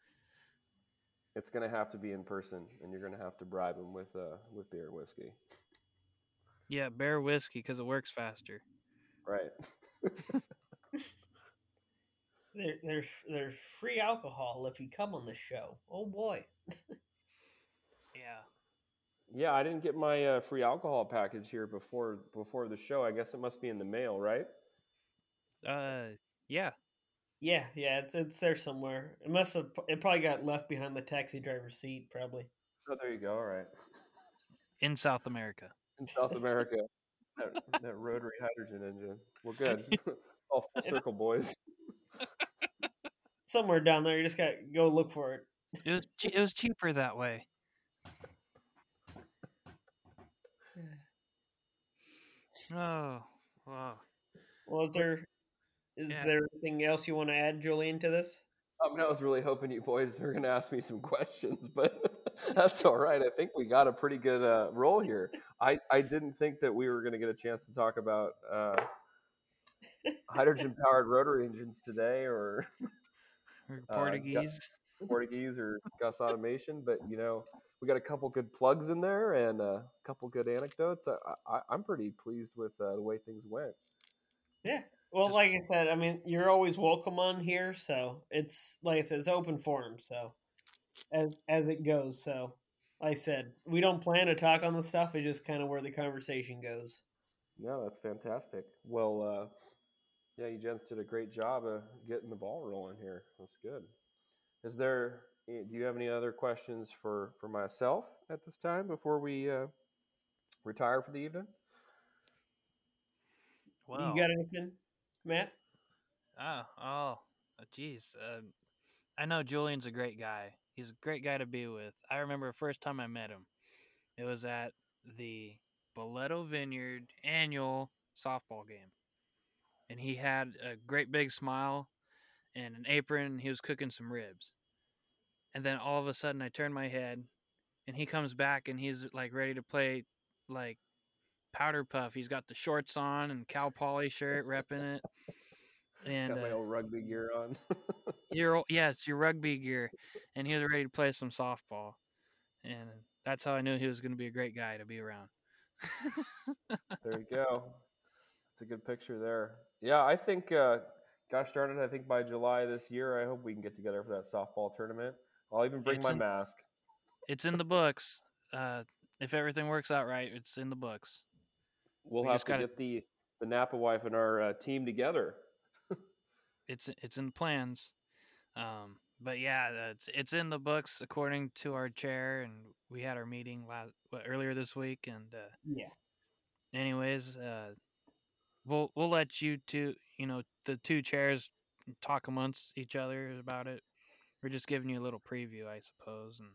It's going to have to be in person, and you're going to have to bribe them with uh, with beer whiskey, Yeah, bear whiskey because it works faster. right? There, there's there's free alcohol if you come on the show. Oh boy. Yeah. yeah, I didn't get my uh, free alcohol package here before before the show. I guess it must be in the mail, right? Uh, yeah. Yeah, yeah, it's it's there somewhere. It must have. It probably got left behind the taxi driver's seat. Probably. Oh, there you go. All right, In South America. in South America, that, that rotary hydrogen engine. Well, good. All full circle, boys. Somewhere down there, you just got to go look for it. It was che- it was cheaper that way. Oh, wow. Well, is there is Yeah. there anything else you want to add, Julian, to this? I mean, I was really hoping you boys were going to ask me some questions, but that's all right. I think we got a pretty good uh, roll here. I, I didn't think that we were going to get a chance to talk about uh, hydrogen powered rotary engines today or Or Uh, Portuguese. Portuguese or GUSS Automation, but you know, we got a couple good plugs in there and a couple good anecdotes. I, I, I'm pretty pleased with uh, the way things went. Yeah. Well, Just- like I said, I mean, you're always welcome on here, so it's like I said, it's open forum. So as as it goes, so like I said, we don't plan to talk on the stuff. It's just kind of where the conversation goes. No, that's fantastic. Well, uh, yeah, you gents did a great job of getting the ball rolling here. That's good. Is there? eh, Do you have any other questions for for myself at this time before we uh, retire for the evening? Wow. You got anything, Matt? Oh, oh, jeez. Um, I know Julian's a great guy. He's a great guy to be with. I remember the first time I met him. It was at the Boleto Vineyard annual softball game. And he had a great big smile and an apron. He was cooking some ribs. And then all of a sudden, I turn my head and he comes back and he's like ready to play like powder puff. He's got the shorts on and Cal Poly shirt, repping it. And Got my uh, old rugby gear on. your o- yes, your rugby gear, and he was ready to play some softball, and that's how I knew he was going to be a great guy to be around. there you go. It's a good picture there. Yeah, I think. Uh, gosh darn it! I think by July this year, I hope we can get together for that softball tournament. I'll even bring It's my in- mask. it's in the books. Uh, if everything works out right, it's in the books. We'll we have to gotta- get the the Napa wife and our uh, team together. It's it's in the plans. Um, but yeah, uh, it's it's in the books according to our chair, and we had our meeting last what, earlier this week, and uh, Yeah. anyways, uh, we'll we'll let you two, you know, the two chairs talk amongst each other about it. We're just giving you a little preview, I suppose, and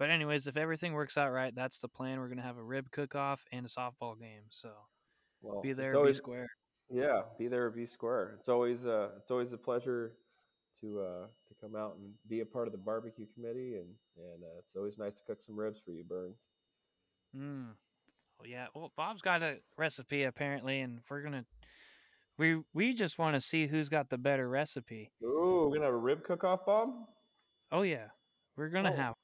but anyways, if everything works out right, that's the plan. We're gonna have a rib cook off and a softball game. So Well, be there, always, be square. Yeah, be there, be square. It's always uh, it's always a pleasure to uh, to come out and be a part of the barbecue committee, and and uh, it's always nice to cook some ribs for you, Burns. Mm. Well, yeah. Well, Bob's got a recipe apparently, and we're gonna we we just want to see who's got the better recipe. Ooh, we're gonna have a rib cook off, Bob. Oh yeah, we're gonna Oh. have.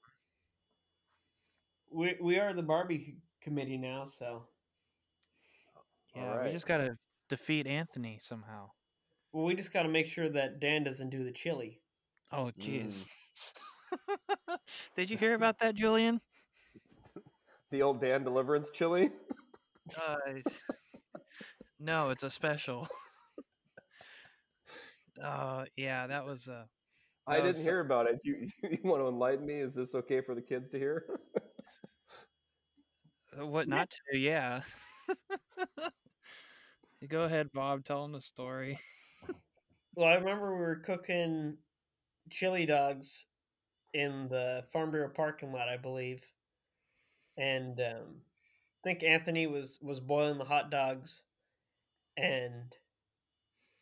We we are the Barbie committee now, so Yeah, we just gotta defeat Anthony somehow. well, we just got to make sure that Dan doesn't do the chili. Oh jeez. Did you hear about that, Julian? The old Dan Deliverance chili. Uh, no, it's a special. uh, yeah, that was uh. I didn't was- hear about it. You you want to enlighten me? Is this okay for the kids to hear? Uh, What not to? Yeah. Go ahead, Bob. Tell them the story. Well, I remember we were cooking chili dogs in the Farm Bureau parking lot, I believe, and um, I think Anthony was was boiling the hot dogs, and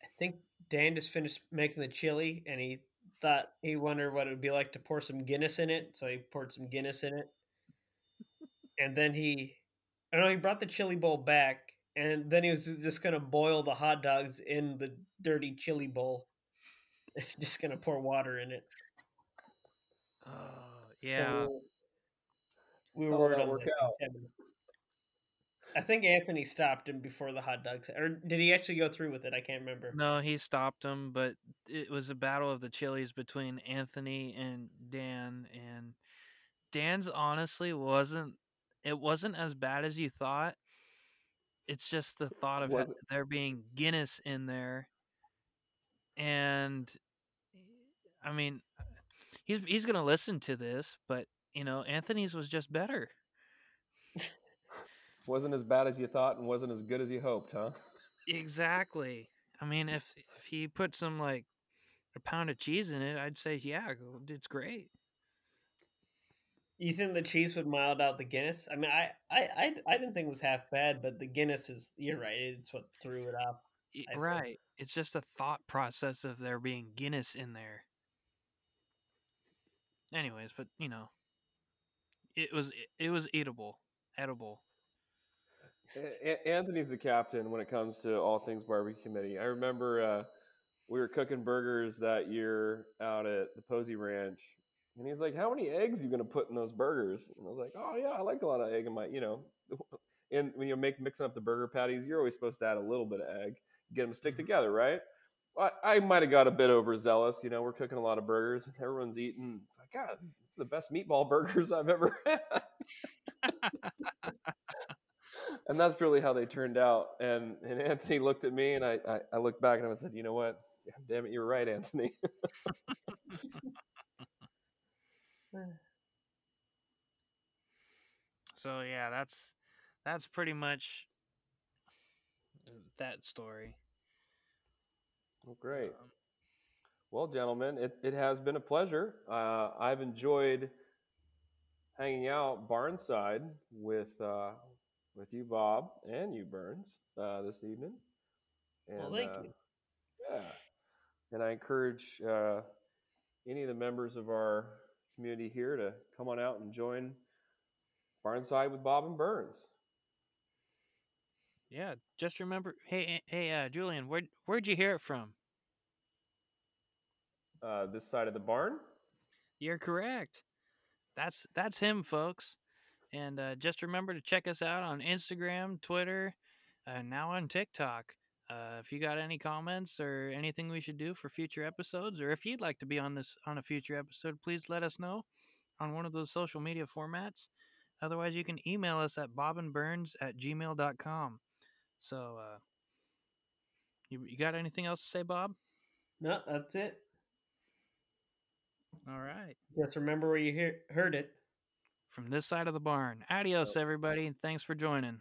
I think Dan just finished making the chili, and he thought he wondered what it would be like to pour some Guinness in it, so he poured some Guinness in it, and then he, I know, he brought the chili bowl back. And then he was just gonna boil the hot dogs in the dirty chili bowl. just gonna pour water in it. Oh, So yeah. we were worried work out? I think Anthony stopped him before the hot dogs, or did he actually go through with it? I can't remember. No, he stopped him, but it was a battle of the chilies between Anthony and Dan, and Dan's honestly wasn't. It wasn't as bad as you thought. It's just the thought of it- there being Guinness in there, and I mean, he's he's gonna listen to this, but you know, Anthony's was just better. wasn't as bad as you thought, and wasn't as good as you hoped, huh? Exactly. I mean, if if he put some like a pound of cheese in it, I'd say yeah, it's great. You think the cheese would mild out the Guinness? I mean, I, I, I, I didn't think it was half bad, but the Guinness is. You're right. It's what threw it off. Y- I think. right. It's just a thought process of there being Guinness in there. Anyways, but you know, it was it was eatable, edible. A- A- Anthony's the captain when it comes to all things barbecue committee. I remember uh, we were cooking burgers that year out at the Posey Ranch, and he's like, "How many eggs you gonna put in those burgers?" And I was like, "Oh yeah, I like a lot of egg in my, you know." And when you make mixing up the burger patties, you're always supposed to add a little bit of egg, to get them to stick mm-hmm. together, right? I, I might have got a bit overzealous. You know, we're cooking a lot of burgers, and everyone's eating. It's like, God, it's the best meatball burgers I've ever had. and that's really how they turned out. And and Anthony looked at me, and I I, I looked back at him and I said, "You know what? Damn it, you were right, Anthony." So yeah, that's that's pretty much uh, that story. well, great. Um, Well, gentlemen, it, it has been a pleasure. Uh, I've enjoyed hanging out barnside with uh, with you, Bob, and you, Burns, uh, this evening. And, Well, thank uh, you. Yeah, and I encourage uh, any of the members of our community here to come on out and join Barnside with Bob and Burns. yeah, just remember. Hey, hey, uh, Julian, where where'd you hear it from? Uh, this side of the barn. You're correct. That's that's him, folks. And uh, just remember to check us out on Instagram, Twitter, and now on TikTok. Uh, if you got any comments or anything we should do for future episodes, or if you'd like to be on this on a future episode, please let us know on one of those social media formats. Otherwise, you can email us at bobandburns at gmail.com. So, uh, you, you got anything else to say, Bob? No, that's it. All right. Just remember where you hear, heard it. From this side of the barn. Adios, everybody, and thanks for joining.